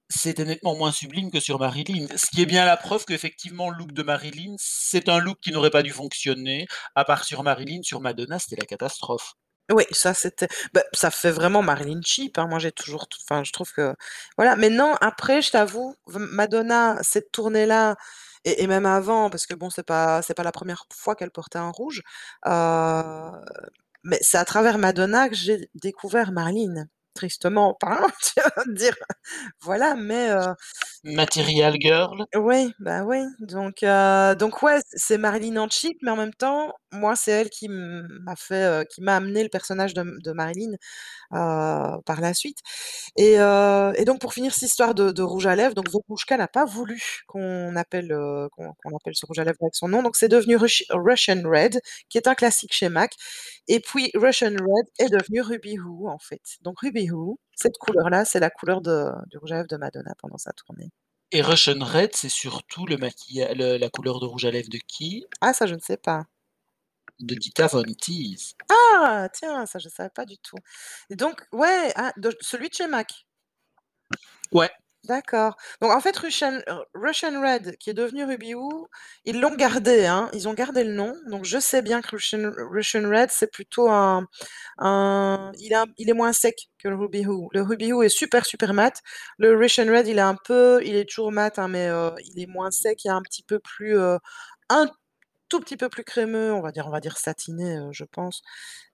c'était nettement moins sublime que sur Marilyn. Ce qui est bien la preuve qu'effectivement le look de Marilyn, c'est un look qui n'aurait pas dû fonctionner, à part sur Marilyn, sur Madonna, c'était la catastrophe. Oui, ça c'était bah, ça fait vraiment Marilyn cheap, hein. Moi, j'ai toujours enfin, je trouve que voilà. Mais non, après, je t'avoue, Madonna, cette tournée-là et même avant, parce que bon, c'est pas c'est pas la première fois qu'elle portait un rouge, heu, mais c'est à travers Madonna que j'ai découvert Marilyn tristement parlant, tu vas me dire, voilà, mais heu Material Girl? Oui, bah, oui, donc heu, donc ouais, c'est Marilyn en cheap, mais en même temps, moi, c'est elle qui m'a fait, heu, qui m'a amené le personnage de de Marilyn, par la suite et donc pour finir cette histoire de de rouge à lèvres, donc Verouchka n'a pas voulu qu'on appelle, heu, qu'on qu'on appelle ce rouge à lèvres avec son nom, donc c'est devenu Rush Russian Red, qui est un classique chez MAC et puis Russian Red est devenu Ruby Woo, en fait. Donc Ruby Cette couleur-là, c'est la couleur de du rouge à lèvres de Madonna pendant sa tournée. Et Russian Red, c'est surtout le maquilla le la couleur de rouge à lèvres de qui? Ah ça, je ne sais pas. De Dita Von Teese. Ah! Tiens, ça je savais pas du tout et donc ouais, ah de celui de chez MAC? Ouais. D'accord, donc en fait Russian Russian Red qui est devenu Ruby Woo, ils l'ont gardé, hein, ils ont gardé le nom, donc je sais bien que Russian Red, c'est plutôt un il un il est moins sec que le Ruby Woo. Le Ruby Woo est super, super mat. Le Russian Red, il est un peu il est toujours mat, hein, mais heu, il est moins sec et un petit peu plus, heu, un tout petit peu plus crémeux, on va dire on va dire satiné, heu, je pense,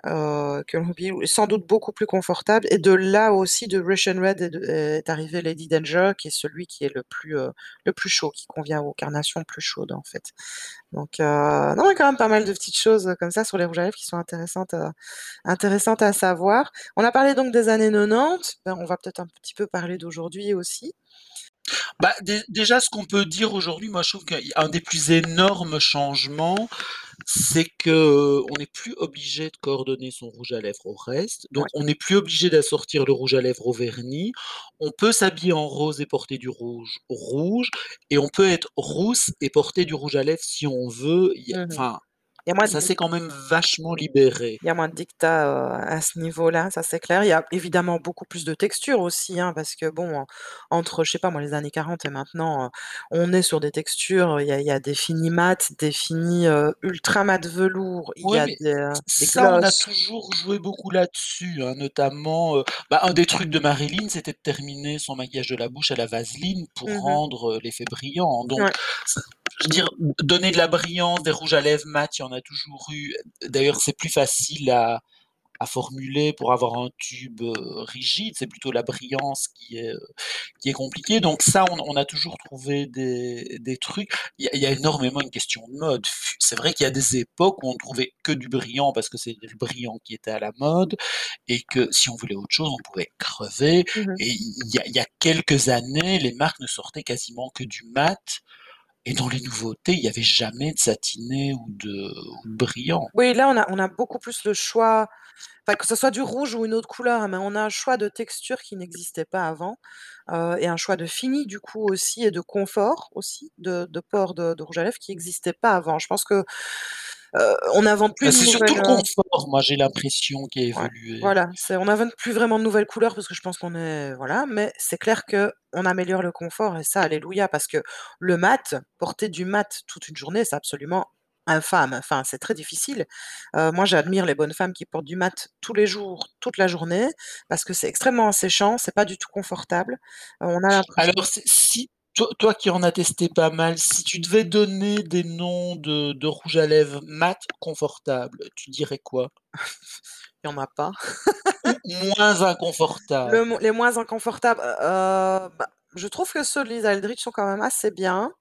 heu, que et sans doute beaucoup plus confortable et de là aussi de Russian Red est arrivé Lady Danger qui est celui qui est le plus, heu, le plus chaud, qui convient aux carnations plus chaudes, en fait. Donc heu, non, il quand même pas mal de petites choses comme ça sur les rouges à lèvres qui sont intéressantes à savoir. On a parlé donc des années 90, ben, on va peut-être un petit peu parler d'aujourd'hui aussi. Bah, dé déjà, ce qu'on peut dire aujourd'hui, moi, je trouve qu'un des plus énormes changements, c'est qu'on n'est plus obligé de coordonner son rouge à lèvres au reste, donc Ouais. on n'est plus obligé d'assortir le rouge à lèvres au vernis. On peut s'habiller en rose et porter du rouge, rouge et on peut être rousse et porter du rouge à lèvres si on veut, Mmh mh. enfin, Il y a moins ça de s'est quand même vachement libéré. il y a moins de diktats, heu, à ce niveau-là, ça c'est clair. Il y a évidemment beaucoup plus de textures aussi, hein, parce que bon, entre, je sais pas moi, les années 40 et maintenant, heu, on est sur des textures, il y a il y a des finis mat, des finis, ultra mat velours, il y a des, ça, on a toujours joué beaucoup là-dessus, hein, notamment, heu, bah, un des trucs de Marilyn, c'était de terminer son maquillage de la bouche à la vaseline pour Mmh mh. rendre, l'effet brillant, donc Ouais. Je veux dire, donner de la brillance, des rouges à lèvres mat, il y en a toujours eu. D'ailleurs, c'est plus facile à à formuler pour avoir un tube, heu, rigide, c'est plutôt la brillance qui est, heu, qui est compliquée, donc ça, on on a toujours trouvé des des trucs. Il y a il y a énormément une question de mode. C'est vrai qu'il y a des époques où on trouvait que du brillant parce que c'était le brillant qui était à la mode et que si on voulait autre chose, on pouvait crever Mmh mh. et il y a il y a quelques années, les marques ne sortaient quasiment que du mat et dans les nouveautés, il y avait jamais de satiné ou de brillant. Oui, là, on a beaucoup plus le choix, que ce soit du rouge ou une autre couleur, mais on a un choix de texture qui n'existait pas avant, heu et un choix de fini, du coup, aussi et de confort aussi, de port de de rouge à lèvres qui existait pas avant. Je pense que, heu, on n'invente plus Bah, c'est surtout le heu confort, moi, j'ai l'impression, qui a Ouais, évolué. voilà, c'est on n'invente plus vraiment de nouvelles couleurs parce que je pense qu'on est voilà, mais c'est clair qu'on améliore le confort et ça, alléluia, parce que le mat, porter du mat toute une journée, c'est absolument infâme, enfin, c'est très difficile. Heu, moi, j'admire les bonnes femmes qui portent du mat tous les jours, toute la journée, parce que c'est extrêmement asséchant, c'est pas du tout confortable. Heu, on a l'impression Alors, si toi toi qui en as testé pas mal, si tu devais donner des noms de de rouge à lèvres mat confortables, tu dirais quoi? Il y en a pas. Moins Le inconfortables? mo les moins inconfortables, heu, bah, je trouve que ceux de Lisa Eldridge sont quand même assez bien.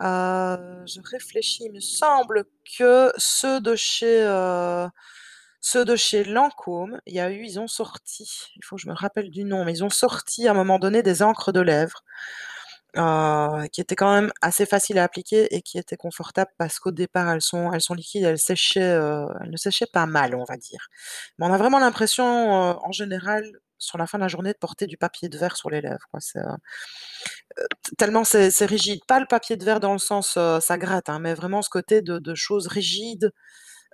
Heu, je réfléchis, il me semble que ceux de chez, heu, ceux de chez Lancôme, il y a eu ils ont sorti, il faut que je me rappelle du nom, mais ils ont sorti à un moment donné des encres de lèvres, heu, qui étaient quand même assez faciles à appliquer et qui étaient confortables parce qu'au départ, elles sont elles sont liquides, elles séchaient, heu, elles ne séchaient pas mal, on va dire. Mais on a vraiment l'impression, heu, en général, sur la fin de la journée, de porter du papier de verre sur les lèvres, quoi. Tellement c'est rigide. Pas le papier de verre dans le sens, ça gratte, hein, mais vraiment ce côté de choses rigides,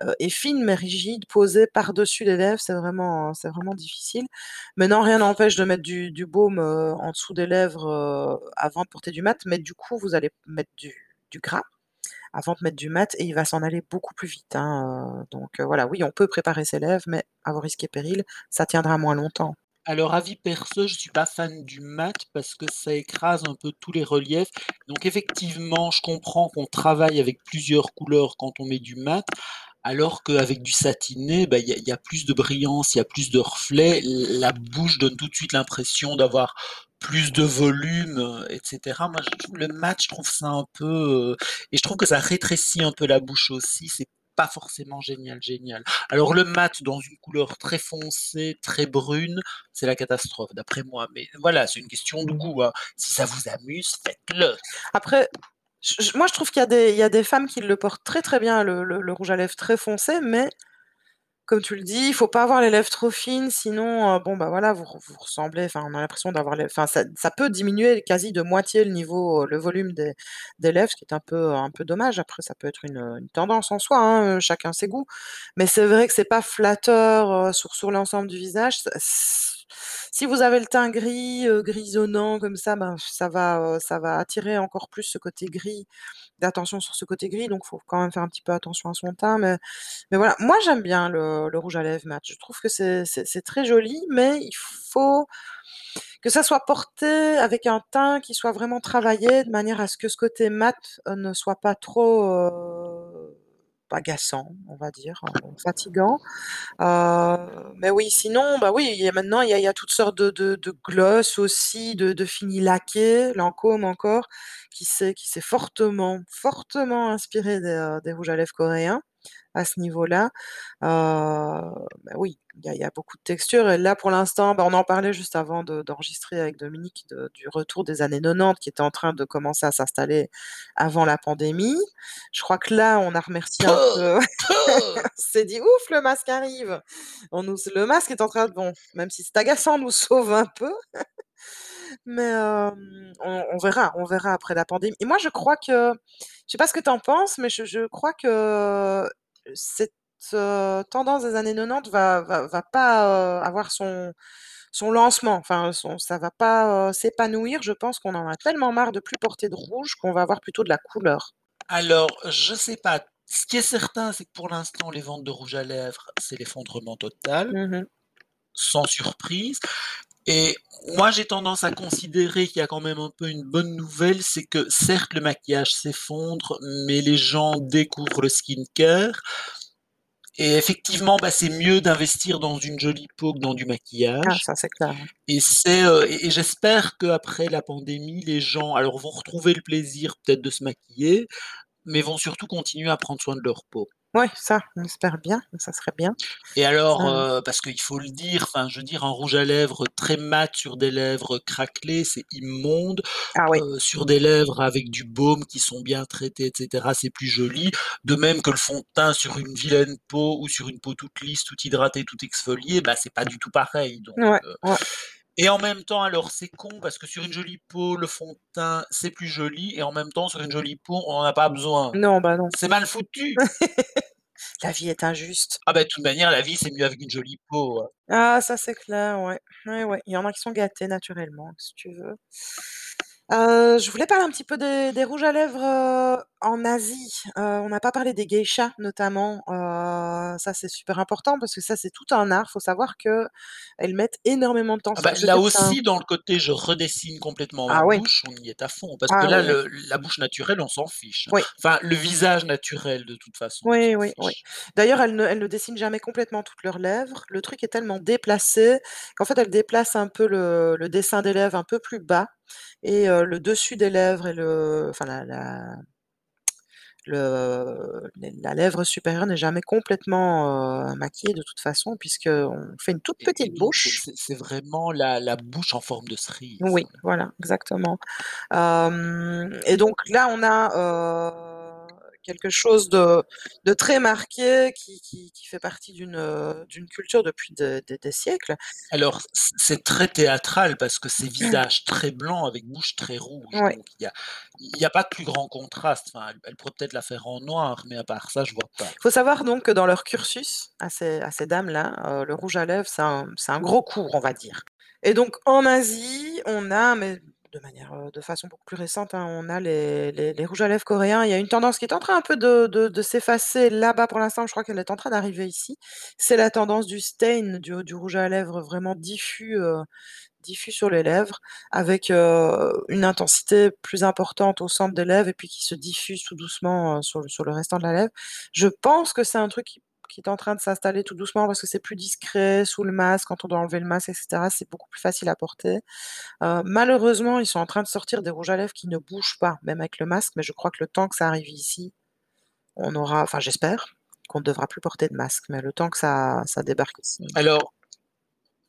heu et fines mais rigides, posées par-dessus les lèvres, c'est vraiment c'est vraiment difficile. Maintenant, rien n'empêche de mettre du baume, en dessous des lèvres, avant de porter du mat, mais du coup, vous allez mettre du gras avant de mettre du mat et il va s'en aller beaucoup plus vite, hein, donc voilà, oui, on peut préparer ses lèvres, mais à vos risques et périls, ça tiendra moins longtemps. Alors, avis perso, je suis pas fan du mat parce que ça écrase un peu tous les reliefs, donc effectivement, je comprends qu'on travaille avec plusieurs couleurs quand on met du mat. Alors qu'avec du satiné, bah, il y y a plus de brillance, il y a plus de reflets, la bouche donne tout de suite l'impression d'avoir plus de volume, heu, et cetera. Moi, je le mat, je trouve ça un peu, heu et je trouve que ça rétrécit un peu la bouche aussi, c'est pas forcément génial, génial. Alors le mat dans une couleur très foncée, très brune, c'est la catastrophe d'après moi, mais voilà, c'est une question de goût, hein. Si ça vous amuse, faites-le. Après, moi je trouve qu'il y a des des femmes qui le portent très, très bien le rouge à lèvres très foncé, mais comme tu le dis, il faut pas avoir les lèvres trop fines, sinon, heu, bon, bah, voilà, vous ressemblez enfin, on a l'impression d'avoir les enfin, ça peut diminuer quasi de moitié le niveau, heu, le volume des lèvres, ce qui est un peu un peu dommage. Après ça peut être une, tendance en soi, hein, heu, chacun ses goûts. Mais c'est vrai que c'est pas flatteur, sur sur l'ensemble du visage. Si vous avez le teint gris, heu, grisonnant comme ça, ben, ça va, heu, ça va attirer encore plus ce côté gris, d'attention sur ce côté gris, donc faut quand même faire un petit peu attention à son teint, mais voilà. Moi j'aime bien le rouge à lèvres mat. Je trouve que c'est très joli, mais il faut que ça soit porté avec un teint qui soit vraiment travaillé de manière à ce que ce côté mat, heu, ne soit pas trop, agaçant, on va dire, fatigant. Heu, mais oui, sinon, bah, oui, y a maintenant, il y a toutes sortes de de gloss aussi, de de fini laqués, Lancôme encore, qui s'est qui s'est fortement, fortement inspiré des, heu, des rouges à lèvres coréens, à ce niveau-là. Heu, bah, oui, il y a il y a beaucoup de textures et là pour l'instant, bah, on en parlait juste avant de d'enregistrer avec Dominique de du retour des années 90 qui était en train de commencer à s'installer avant la pandémie. Je crois que là, on a remercié un peu on s'est dit: «Ouf, le masque arrive!» on nous le masque est en train de bon, même si c'est agaçant, nous sauve un peu. Mais, hem, on on verra on verra après la pandémie et moi je crois que je sais pas ce que tu en penses, mais je je crois que cette, heu, tendance des années 90 va va va pas, heu, avoir son son lancement, enfin son ça va pas, heu, s'épanouir. Je pense qu'on en a tellement marre de plus porter de rouge qu'on va avoir plutôt de la couleur. Alors, je sais pas. Ce qui est certain, c'est que pour l'instant, les ventes de rouge à lèvres, c'est l'effondrement total Mmh mh. sans surprise et moi j'ai tendance à considérer qu'il y a quand même un peu une bonne nouvelle, c'est que certes le maquillage s'effondre, mais les gens découvrent le skincare. Et effectivement, bah, c'est mieux d'investir dans une jolie peau que dans du Ah maquillage ça, c'est clair, et c'est, et et j'espère qu'après la pandémie, les gens alors vont retrouver le plaisir peut-être de se maquiller, mais vont surtout continuer à prendre soin de leur peau. Ouais, ça, on espère bien, ça serait bien. Et alors, heu, parce qu'il faut le dire, enfin, je veux dire, un rouge à lèvres très mat sur des lèvres craquelées, c'est immonde. Ah oui. Heu, sur des lèvres avec du baume qui sont bien traitées et cetera, c'est plus joli. De même que le fond de teint sur une vilaine peau ou sur une peau toute lisse, toute hydratée, toute exfoliée, bah, c'est pas du tout pareil donc Ouais, heu ouais. Et en même temps, alors c'est con parce que sur une jolie peau, le fond de teint, c'est plus joli et en même temps sur une jolie peau, on en a pas besoin. Non, bah, non. C'est mal foutu! La vie est injuste. Ah bah, de toute manière, la vie, c'est mieux avec une jolie peau, hein. Ah ça, c'est clair, ouais. Ouais, ouais, il y en a qui sont gâtés naturellement, si tu veux. Heu, je voulais parler un petit peu des des rouges à lèvres, heu, en Asie. Heu, on n'a pas parlé des geishas notamment, heu, ça c'est super important parce que ça, c'est tout un art. Faut savoir qu'elles mettent énormément de temps Ah sur bah, je là dire, c'est un aussi, dans le côté je redessine complètement ma Ah oui. bouche, on y est à fond parce que Ah là, le la bouche naturelle, on s'en fiche. Oui. Enfin, le visage naturel, de toute façon, on Oui, s'en oui, oui. fiche. D'ailleurs, elles ne elles ne dessinent jamais complètement toutes leurs lèvres. Le truc est tellement déplacé qu'en fait, elles déplacent un peu le le dessin des lèvres un peu plus bas et heu, le dessus des lèvres et le enfin la la le la lèvre supérieure n'est jamais complètement, heu, maquillée de toute façon puisqu'on fait une toute Et et petite bouche. c'est vraiment la la bouche en forme de cerise. Oui, voilà, exactement. Hem et donc là, on a, quelque chose de de très marqué qui qui qui fait partie d'une, heu, d'une culture depuis des des des siècles. Alors c'est très théâtral parce que c'est visage très blanc avec bouche très rouge, Ouais. donc il y a il y a pas de plus grand contraste. Enfin, elle elle pourrait peut-être la faire en noir, mais à part ça, je vois pas. Faut savoir donc que dans leur cursus, à ces à ces dames-là, heu, le rouge à lèvres, c'est un c'est un gros cours, on va dire et donc en Asie, on a mais de manière, de façon beaucoup plus récente, hein, on a les rouges à lèvres coréens. Il y a une tendance qui est en train un peu de de s'effacer là-bas pour l'instant, je crois qu'elle est en train d'arriver ici. C'est la tendance du stain, du rouge à lèvres vraiment diffus, diffus sur les lèvres avec, une intensité plus importante au centre des lèvres et puis qui se diffuse tout doucement, sur sur le restant de la lèvre. Je pense que c'est un truc qui qui est en train de s'installer tout doucement parce que c'est plus discret sous le masque, quand on doit enlever le masque et cetera, c'est beaucoup plus facile à porter. Heu, malheureusement, ils sont en train de sortir des rouges à lèvres qui ne bougent pas, même avec le masque, mais je crois que le temps que ça arrive ici, on aura enfin j'espère, qu'on ne devra plus porter de masque, mais le temps que ça ça débarque ici. Alors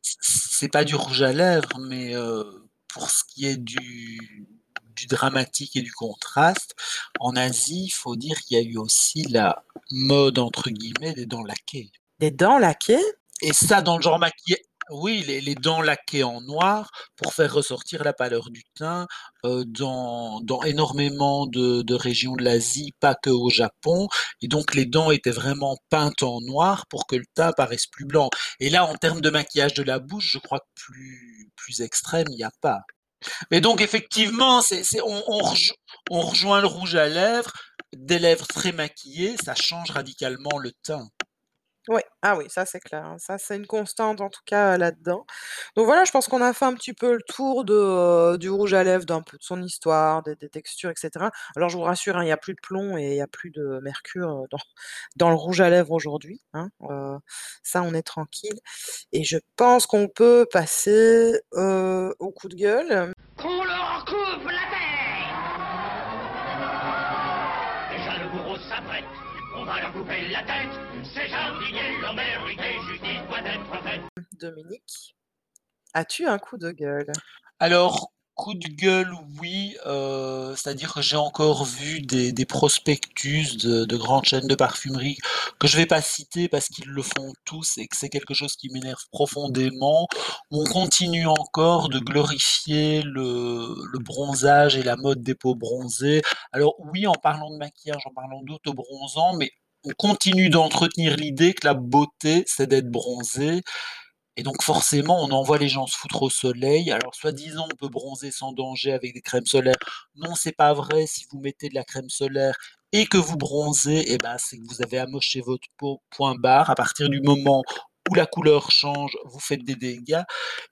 c'est pas du rouge à lèvres, mais heu, pour ce qui est du du dramatique et du contraste, en Asie, il faut dire qu'il y a eu aussi la «mode» entre guillemets des dents laquées. Des dents laquées? Et ça dans le genre maquilla oui, les les dents laquées en noir pour faire ressortir la pâleur du teint, heu, dans dans énormément de de régions de l'Asie, pas qu'au Japon et donc les dents étaient vraiment peintes en noir pour que le teint paraisse plus blanc et là, en termes de maquillage de la bouche, je crois que plus plus extrême, il y a pas. Mais donc effectivement, c'est on on on rejoint le rouge à lèvres, des lèvres très maquillées, ça change radicalement le teint. Ouais, ah oui, ça c'est clair, hein, c'est une constante en tout cas, là-dedans. Donc voilà, je pense qu'on a fait un petit peu le tour de, du rouge à lèvres, d'un peu de son histoire, des textures et cetera. Alors je vous rassure, hein, il y a plus de plomb et il y a plus de mercure, dans le rouge à lèvres aujourd'hui, hein, ça on est tranquille et je pense qu'on peut passer, au coup de gueule. Déjà le bourreau s'apprête, on va leur couper la tête Ces jardiniers l'ont mérité, justice doit être faite Dominique, as-tu un coup de gueule? Alors, coup de gueule, oui, heu, c'est-à-dire que j'ai encore vu des des prospectus de de grandes chaînes de parfumerie que je vais pas citer parce qu'ils le font tous et que c'est quelque chose qui m'énerve profondément. On continue encore de glorifier le le bronzage et la mode des peaux bronzées. Alors oui, en parlant de maquillage, en parlant d'auto-bronzant, mais on continue d'entretenir l'idée que la beauté, c'est d'être bronzé et donc forcément, on envoie les gens se foutre au soleil. Alors soi-disant, on peut bronzer sans danger avec des crèmes solaires. Non, c'est pas vrai, si vous mettez de la crème solaire et que vous bronzez et ben, c'est que vous avez amoché votre peau, point barre. À partir du moment où la couleur change, vous faites des dégâts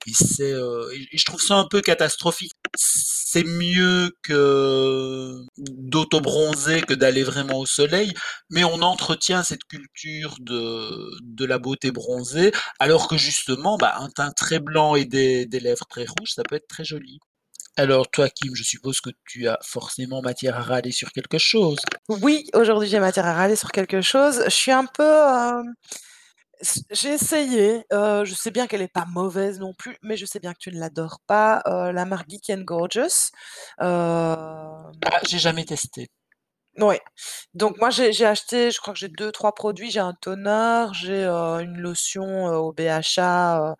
et c'est, et je trouve ça un peu catastrophique. C'est mieux que d'auto-bronzer que d'aller vraiment au soleil, mais on entretient cette culture de de la beauté bronzée, alors que justement, bah, un teint très blanc et des lèvres très rouges, ça peut être très joli. Alors toi, Kim, je suppose que tu as forcément matière à râler sur quelque chose? Oui, aujourd'hui j'ai matière à râler sur quelque chose. Je suis un peu, s j'ai essayé, heu, je sais bien qu'elle est pas mauvaise non plus, mais je sais bien que tu ne l'adores pas, heu, la marque Geek and Gorgeous, hem Ah, j'ai jamais testé. Ouais, donc moi j'ai j'ai acheté, je crois que j'ai 2-3 produits, j'ai un toner, j'ai, heu, une lotion, heu, au BHA, heu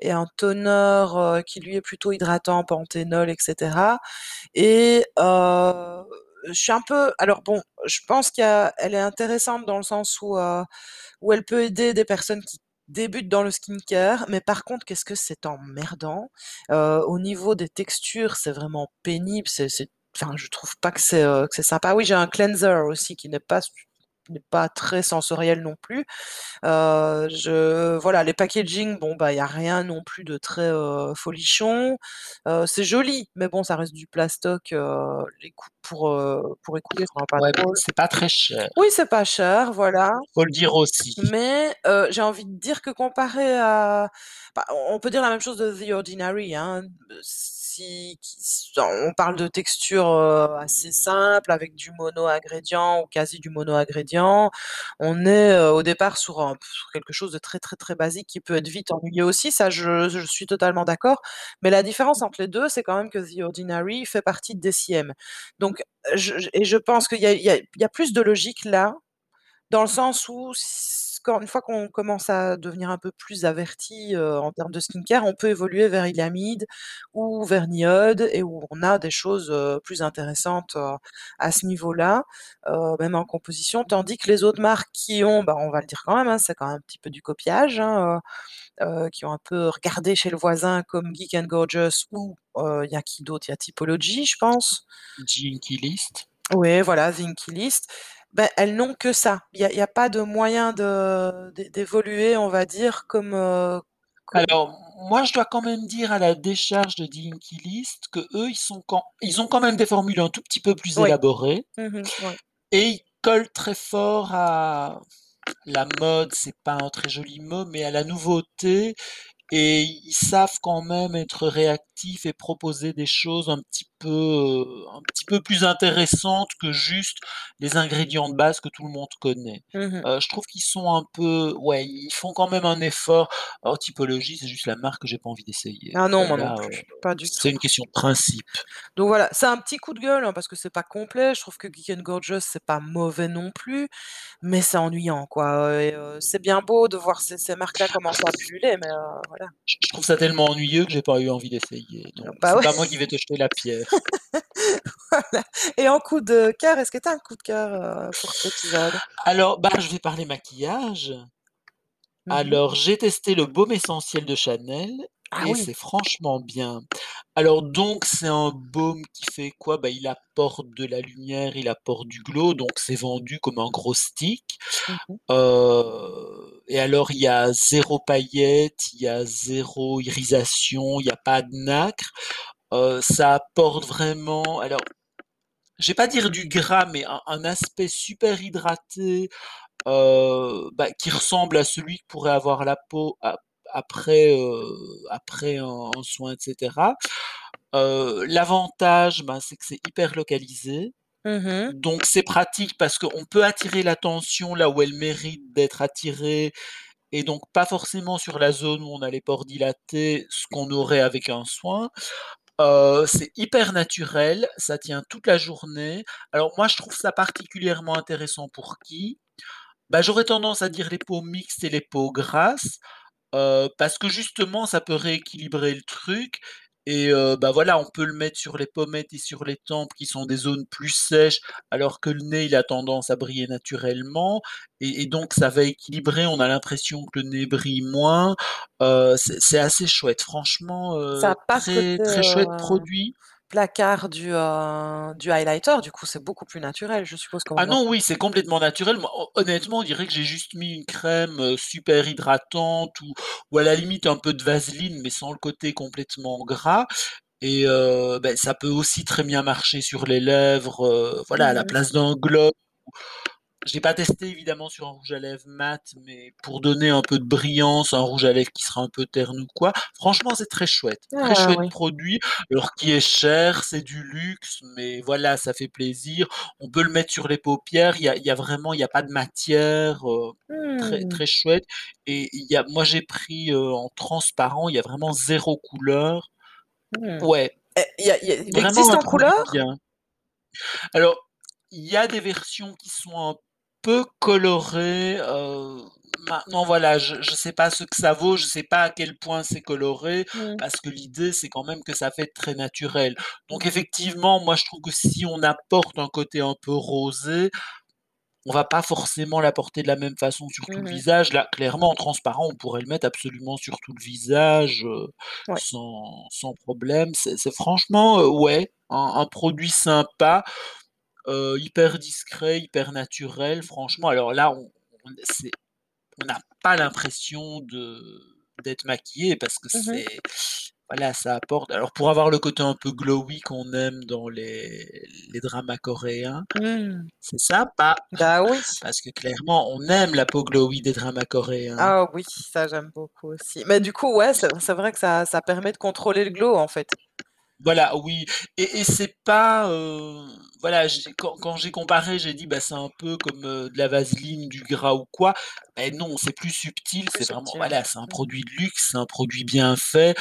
et un toner, heu, qui lui est plutôt hydratant, panthénol et cetera. Et heu, je suis un peu alors bon, je pense qu'il y a elle est intéressante dans le sens où, heu, où elle peut aider des personnes qui débutent dans le skincare, mais par contre, qu'est-ce que c'est emmerdant! Heu, au niveau des textures, c'est vraiment pénible, c'est enfin, je trouve pas que c'est, heu, que c'est sympa. Oui, j'ai un cleanser aussi qui n'est pas n'est pas très sensoriel non plus. Je voilà, les packaging, bon, bah, il y a rien non plus de très, folichon. C'est joli, mais bon, ça reste du plastoc, les pour, pour vraiment pas Ouais, c'est pas très cher. Oui, c'est pas cher, voilà. Faut le dire aussi. Mais, j'ai envie de dire que comparé à bah, on on peut dire la même chose de The Ordinary, hein, on parle de texture, heu, assez simple avec du mono-ingrédient ou quasi du mono-ingrédient. On est, au départ sur quelque chose de très, très, très basique qui peut être vite ennuyeux aussi, ça je suis totalement d'accord. Mais la différence entre les 2, c'est quand même que The Ordinary fait partie de DCM. Donc je et je pense qu'il y a plus de logique là, dans le sens où s quand une fois qu'on commence à devenir un peu plus averti, heu, en termes de skincare, on peut évoluer vers Ilamide ou vers NIOD et où on a des choses, heu, plus intéressantes, heu, à ce niveau-là, heu, même en composition. Tandis que les autres marques qui ont, bah, on va le dire quand même, hein, c'est quand même un petit peu du copiage, hein, heu heu, qui ont un peu regardé chez le voisin comme Geek and Gorgeous ou, heu, il y a qui d'autre? Il y a Typology, je pense? Jinky List. Ouais, voilà, Zinky List. Bah, elles n'ont que ça. Il y a il y a pas de moyen de d'é d'évoluer, on va dire, comme, heu, comme Alors moi, je dois quand même dire à la décharge de The Inky List qu'eux, ils sont quand ils ont quand même des formules un tout petit peu plus Oui. élaborées Mmh ouais. et ils collent très fort à la mode, c'est pas un très joli mot, mais à la nouveauté et ils savent quand même être réactifs et proposer des choses un petit peu, heu, un petit peu plus intéressantes que juste les ingrédients de base que tout le monde connaît. Mmh Heu, je trouve qu'ils sont un peu ouais, ils font quand même un effort. Alors Typologie, c'est juste la marque que j'ai pas envie d'essayer. Ah non, Heu, moi non plus, pas du c'est tout. une question de principe. Donc voilà, c'est un petit coup de gueule, hein, parce que c'est pas complet. Je trouve que Geek& Gorgeous, c'est pas mauvais non plus, mais c'est ennuyant, quoi, c'est bien beau de voir ces ces marques-là commencer à pulluler, mais voilà. Je trouve ça tellement ennuyeux que j'ai pas eu envie d'essayer, donc bah c'est ouais. pas moi qui vais te jeter la pierre. Voilà et en coup de cœur, est-ce que tu as un coup de cœur, heu, pour cet épisode? Alors, bah, je vais parler maquillage. Mmh mh. Alors, j'ai testé le baume essentiel de Chanel Ah et oui. c'est franchement bien. Alors donc, c'est un baume qui fait quoi? Bah, il apporte de la lumière, il apporte du glow, donc c'est vendu comme un gros stick. Mmh mh. Heu et alors il y a 0 paillettes, il y a 0 irisation, il y a pas de nacre. Heu, ça apporte vraiment alors, je vais pas dire du gras, mais un un aspect super hydraté, heu, bah, qui ressemble à celui que pourrait avoir la peau ap après, heu, après un un soin et cetera. Heu, l'avantage, ben, c'est que c'est hyper localisé, Mmh mh. donc c'est pratique parce qu'on peut attirer l'attention là où elle mérite d'être attirée et donc pas forcément sur la zone où on a les pores dilatés, ce qu'on aurait avec un soin. C'est hyper naturel, ça tient toute la journée. Alors moi, je trouve ça particulièrement intéressant pour qui? Bah, j'aurais tendance à dire les peaux mixtes et les peaux grasses, parce que justement ça peut rééquilibrer le truc et heu, bah, voilà, on peut le mettre sur les pommettes et sur les tempes qui sont des zones plus sèches, alors que le nez, il a tendance à briller naturellement et et donc ça va équilibrer. On a l'impression que le nez brille moins. Heu, c'est assez chouette. Franchement, Ça heu, a pas ce très, côté, très chouette heu, produit. Placard du, heu, du highlighter, du coup, c'est beaucoup plus naturel, je suppose, Ah on non, oui, c'est complètement naturel. Moi, honnêtement, on dirait que j'ai juste mis une crème, super hydratante ou ou à la limite un peu de vaseline, mais sans le côté complètement gras et beh, ça peut aussi très bien marcher sur les lèvres, voilà, à Mmh la mh. place d'un gloss. J'ai pas testé évidemment sur un rouge à lèvres mat, mais pour donner un peu de brillance, un rouge à lèvres qui sera un peu terne ou quoi, franchement, c'est très chouette. Très Ah chouette oui. produit, alors qui est cher, c'est du luxe, mais voilà, ça fait plaisir. On peut le mettre sur les paupières, il y a il y a vraiment il y a pas de matière, heu, très Mmh. très chouette et il y a moi j'ai pris, heu, en transparent, il y a vraiment 0 couleur. Mmh Ouais, et il y a il y a il vraiment existe en couleur? bien. Alors, il y a des versions qui sont un peu colorées, heu, maintenant voilà, je je sais pas ce que ça vaut, je sais pas à quel point c'est coloré, Mmh. parce que l'idée, c'est quand même que ça fait très naturel. Donc Mmh effectivement, moi je trouve que si on apporte un côté un peu rosé, on va pas forcément l'apporter de la même façon sur tout Mmh le mh. visage. Là, clairement, en transparent, on pourrait le mettre absolument sur tout le visage, Ouais. sans sans problème. C'est franchement, heu, ouais, un un produit sympa, heu, hyper discret, hyper naturel, franchement. Alors là, on n'a pas l'impression de d'être maquillé parce que Mmh mh. c'est voilà, ça apporte alors pour avoir le côté un peu glowy qu'on aime dans les les dramas coréens, Mmh. c'est sympa Bah oui. parce que clairement, on aime la peau glowy des dramas coréens. Ah oui, ça j'aime beaucoup aussi. Mais du coup, ouais, c'est c'est vrai que ça ça permet de contrôler le glow, en fait. Voilà, oui et et c'est pas, heu, voilà, j'ai quand quand j'ai comparé, j'ai dit: «Bah, c'est un peu comme, heu, de la vaseline, du gras ou quoi». Beh, non, c'est plus subtil, Plus c'est vraiment subtil. voilà, c'est un Mmh. produit de luxe, c'est un produit bien fait.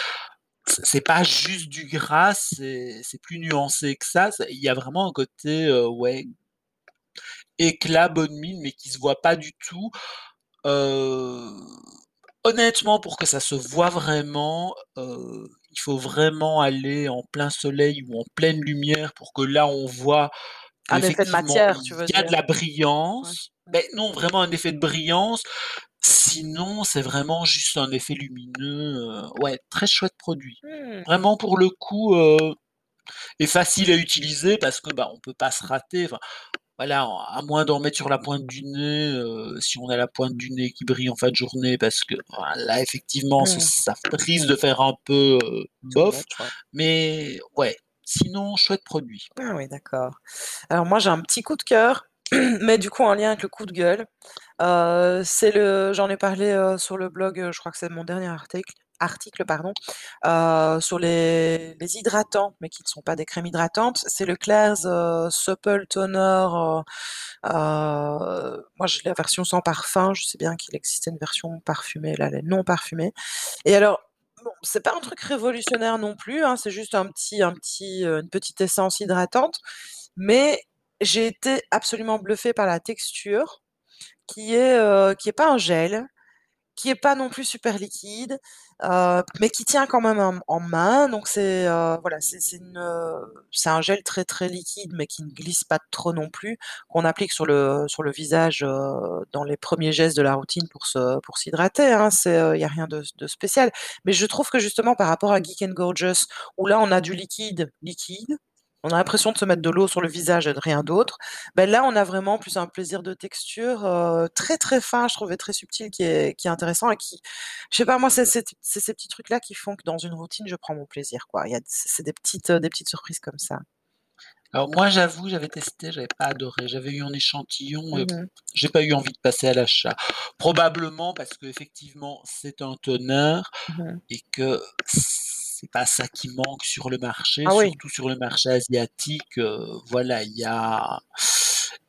C c'est pas juste du gras, c'est c'est plus nuancé que ça. Ça il y a vraiment un côté, heu, ouais éclat, bonne mine, mais qui se voit pas du tout. Honnêtement, pour que ça se voit vraiment, il faut vraiment aller en plein soleil ou en pleine lumière pour que là, on voit Un effet de matière, tu il veux y a dire? de la brillance. Mmh. Beh, non, vraiment un effet de brillance, sinon c'est vraiment juste un effet lumineux, heu, ouais, très chouette produit. Mmh. Vraiment pour le coup, heu et facile à utiliser parce que, bah, on peut pas se rater, enfin voilà, à moins d'en mettre sur la pointe du nez, heu, si on a la pointe du nez qui brille en fin de journée parce que, là effectivement Mmh. ça risque de faire un peu, heu, Too bof, mais ouais, sinon chouette produit. Ah oui, d'accord. Alors moi j'ai un petit coup de cœur, mais du coup en lien avec le coup de gueule. Heu, c'est le j'en ai parlé, sur le blog, je crois que c'est mon dernier article article pardon, heu, sur les hydratants, mais qui ne sont pas des crèmes hydratantes. C'est le Klairs, heu, Supple Toner, heu, moi j'ai la version sans parfum, je sais bien qu'il existait une version parfumée, là non parfumée et alors, bon, c'est pas un truc révolutionnaire non plus, hein, c'est juste un petit un petit, une petite essence hydratante, mais j'ai été absolument bluffée par la texture qui est, qui est pas un gel, qui est pas non plus super liquide, heu, mais qui tient quand même en en main donc c'est, heu, voilà, c'est une, c'est un gel très, très liquide mais qui ne glisse pas trop non plus, qu'on applique sur le sur le visage, heu, dans les 1ers gestes de la routine pour se pour s'hydrater, hein, c'est, il y a rien de de spécial. Mais je trouve que justement par rapport à Geek and Gorgeous où là on a du liquide, liquide, on a l'impression de se mettre de l'eau sur le visage et de rien d'autre, bah, là on a vraiment plus un plaisir de texture, heu, très, très fin je trouve et très subtil qui est qui est intéressant et qui je sais pas moi c'est ces petits trucs là qui font que dans une routine je prends mon plaisir quoi. Il y a c'est des petites, heu, des petites surprises comme ça. Alors moi j'avoue, j'avais testé, j'avais pas adoré, j'avais eu en échantillon et Mmh mh. j'ai pas eu envie de passer à l'achat. Probablement parce qu'effectivement c'est un toner Mmh mh. et que c'est pas ça qui manque sur le marché, Ah oui. surtout sur le marché asiatique, heu, voilà, il y a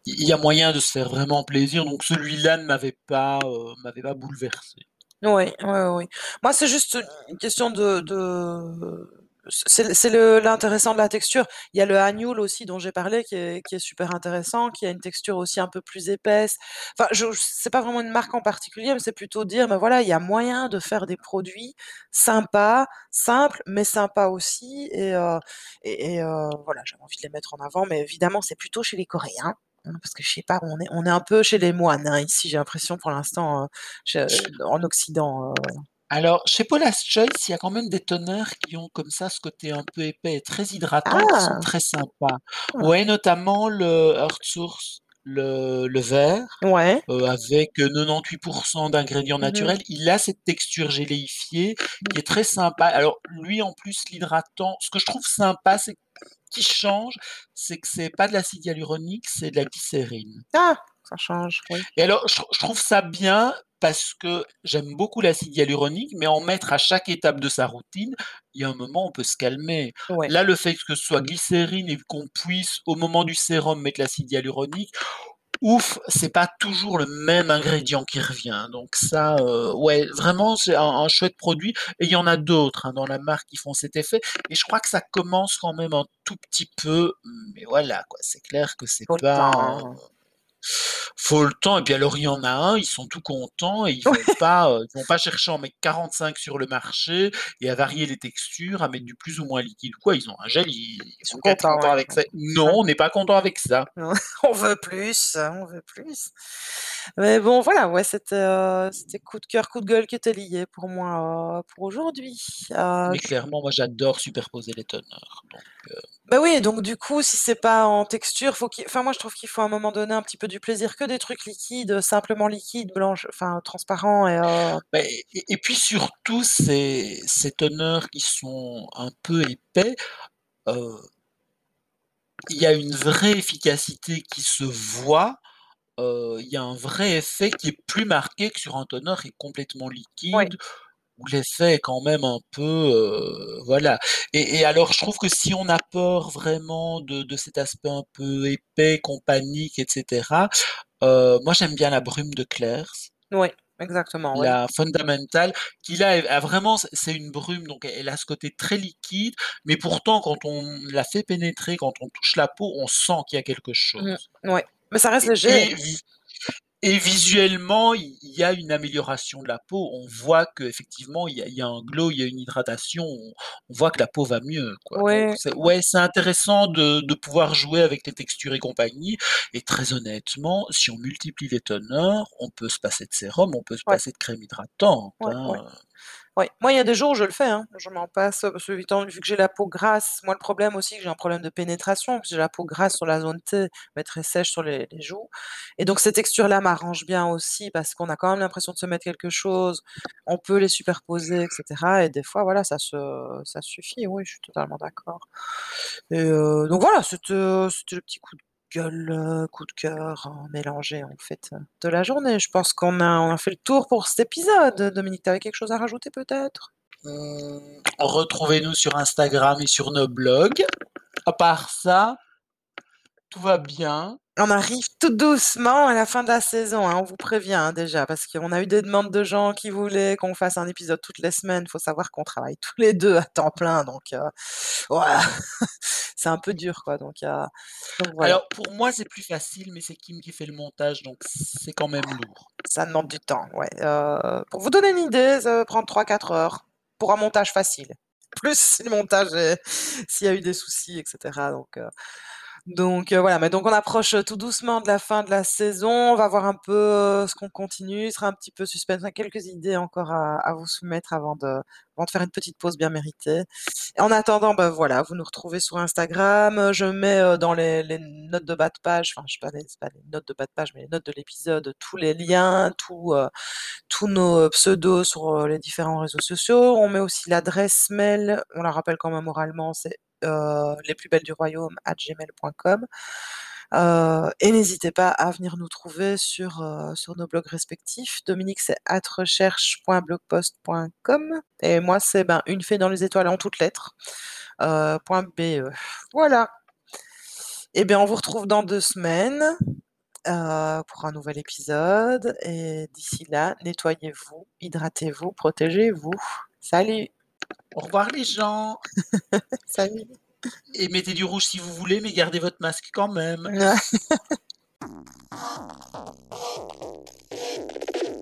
y a moyen de se faire vraiment plaisir donc celui-là ne m'avait pas, m'avait pas bouleversé. Oui, oui, oui, oui. Moi c'est juste une question de de c'est l'intéressant de la texture. Il y a le Hahneol aussi dont j'ai parlé qui est qui est super intéressant, qui a une texture aussi un peu plus épaisse. Enfin je c'est pas vraiment une marque en particulier, mais c'est plutôt dire, bah, voilà, il y a moyen de faire des produits sympas, simples, mais sympas aussi et heu et et heu, voilà, j'avais envie de les mettre en avant, mais évidemment c'est plutôt chez les Coréens, hein, parce que je sais pas, on est on est un peu chez les moines, hein, ici j'ai l'impression pour l'instant, je en occident, Alors chez Paula's Choice, il y a quand même des toners qui ont comme ça ce côté un peu épais et très hydratant qui sont Ah! très sympas. Ah. Ouais, notamment le Earth Source, le le vert, Ouais. heu, avec 98 % d'ingrédients Mmh mh. naturels, il a cette texture géléifiée Mmh. qui est très sympa. Alors lui en plus l'hydratant, ce que je trouve sympa, c'est qui change, c'est que c'est pas de l'acide hyaluronique, c'est de la glycérine. Ah! Ça change, oui. Et alors je je trouve ça bien parce que j'aime beaucoup l'acide hyaluronique, mais en mettre à chaque étape de sa routine, il y a un moment on peut se calmer. Ouais. Là, le fait que ce soit glycérine et qu'on puisse au moment du sérum mettre l'acide hyaluronique, ouf, c'est pas toujours le même ingrédient qui revient. Donc ça, heu, ouais, vraiment c'est un un chouette produit et il y en a d'autres, hein, dans la marque qui font cet effet et je crois que ça commence quand même un tout petit peu, mais voilà quoi, c'est clair que c'est pas. Faut le temps et puis alors il y en a un, ils sont tout contents et ils vont Ouais. pas, ils vont pas chercher à en mettre 45 sur le marché et à varier les textures, à mettre du plus ou moins liquide quoi, ils ont un gel, ils Ils sont vont contents, contents ouais. avec ça. Non, on n'est pas content avec ça. On veut plus, on veut plus. Mais bon voilà, ouais, c'était, coup de cœur, coup de gueule qui étaient liés pour moi, heu, pour aujourd'hui. Mais clairement, moi j'adore superposer les donc heu Bah oui, donc du coup, si c'est pas en texture, faut qu'il enfin moi je trouve qu'il faut à un moment donné un petit peu du plaisir, que des trucs liquides, simplement liquides, blanches enfin transparents et heu Bah et et et puis surtout ces ces toners qui sont un peu épais, heu il y a une vraie efficacité qui se voit, heu, il y a un vrai effet qui est plus marqué que sur un toner qui est complètement Ouais. liquide, l'effet est quand même un peu, heu, voilà et et alors je trouve que si on a peur vraiment de de cet aspect un peu épais, qu'on panique et cetera, heu, moi j'aime bien la brume de Klairs Ouais, exactement, ouais. la Fundamental qui là a vraiment c'est une brume donc elle a ce côté très liquide, mais pourtant quand on la fait pénétrer, quand on touche la peau, on sent qu'il y a quelque Mmh, chose ouais, mais ça reste léger. et et visuellement, il y a une amélioration de la peau. On voit qu'effectivement il y a il y a un glow, il y a une hydratation, on on voit que la peau va mieux quoi, donc Ouais, c'est ouais. c'est intéressant de de pouvoir jouer avec les textures et compagnie et très honnêtement, si on multiplie les toners, on peut se passer de sérum, on peut se Ouais. passer de crème hydratante, Ouais, hein, ouais. moi, il y a des jours où je le fais, hein. Je m'en passe, parce que vu que j'ai la peau grasse, moi, le problème aussi, que j'ai un problème de pénétration, que j'ai la peau grasse sur la zone T, mais très sèche sur les joues et donc ces textures-là m'arrangent bien aussi parce qu'on a quand même l'impression de se mettre quelque chose, on peut les superposer et cetera et des fois, voilà, ça se ça suffit, oui, je suis totalement d'accord et heu, donc voilà, c'était, c'était le petit coup de gueule, heu, coup de cœur, heu, mélangé, en fait, de la journée. Je pense qu'on a on a fait le tour pour cet épisode. Dominique, tu avais quelque chose à rajouter peut-être? Mmh, retrouvez-nous sur Instagram et sur nos blogs. À part ça, tout va bien. On arrive tout doucement à la fin de la saison, hein, on vous prévient, hein, déjà, parce qu'on a eu des demandes de gens qui voulaient qu'on fasse un épisode toutes les semaines. Il faut savoir qu'on travaille tous les 2 à temps plein, donc voilà, c'est un peu dur, quoi, donc voilà. Alors pour moi, c'est plus facile, mais c'est Kim qui fait le montage, donc c'est quand même lourd. Ça demande du temps, ouais, heu, pour vous donner une idée, ça va prendre 3-4 heures pour un montage facile. Plus si le montage s'il y a eu des soucis et cetera, donc heu donc heu, voilà, mais donc on approche, tout doucement de la fin de la saison. On va voir un peu, heu, ce qu'on continue. Ce sera un petit peu suspense. On a quelques idées encore à vous soumettre avant de faire une petite pause bien méritée et en attendant, bah, voilà, vous nous retrouvez sur Instagram. Je mets, heu, dans les notes de bas de page, enfin, je sais pas les notes de bas de page, mais les notes de l'épisode, tous les liens, tous, nos pseudos sur, les différents réseaux sociaux. On met aussi l'adresse mail, on la rappelle quand même oralement, c'est, heu, lesplusbellesduroyaume@gmail.com, heu et n'hésitez pas à venir nous trouver sur, sur nos blogs respectifs. Dominique, c'est @recherche.blogpost.com et moi, c'est, ben, une fée dans les étoiles en toutes lettres, .be. Voilà et bien, on vous retrouve dans 2 semaines, pour un nouvel épisode et d'ici là, nettoyez-vous, hydratez-vous, protégez-vous. Salut! Au revoir les gens! Salut! Et mettez du rouge si vous voulez, mais gardez votre masque quand même.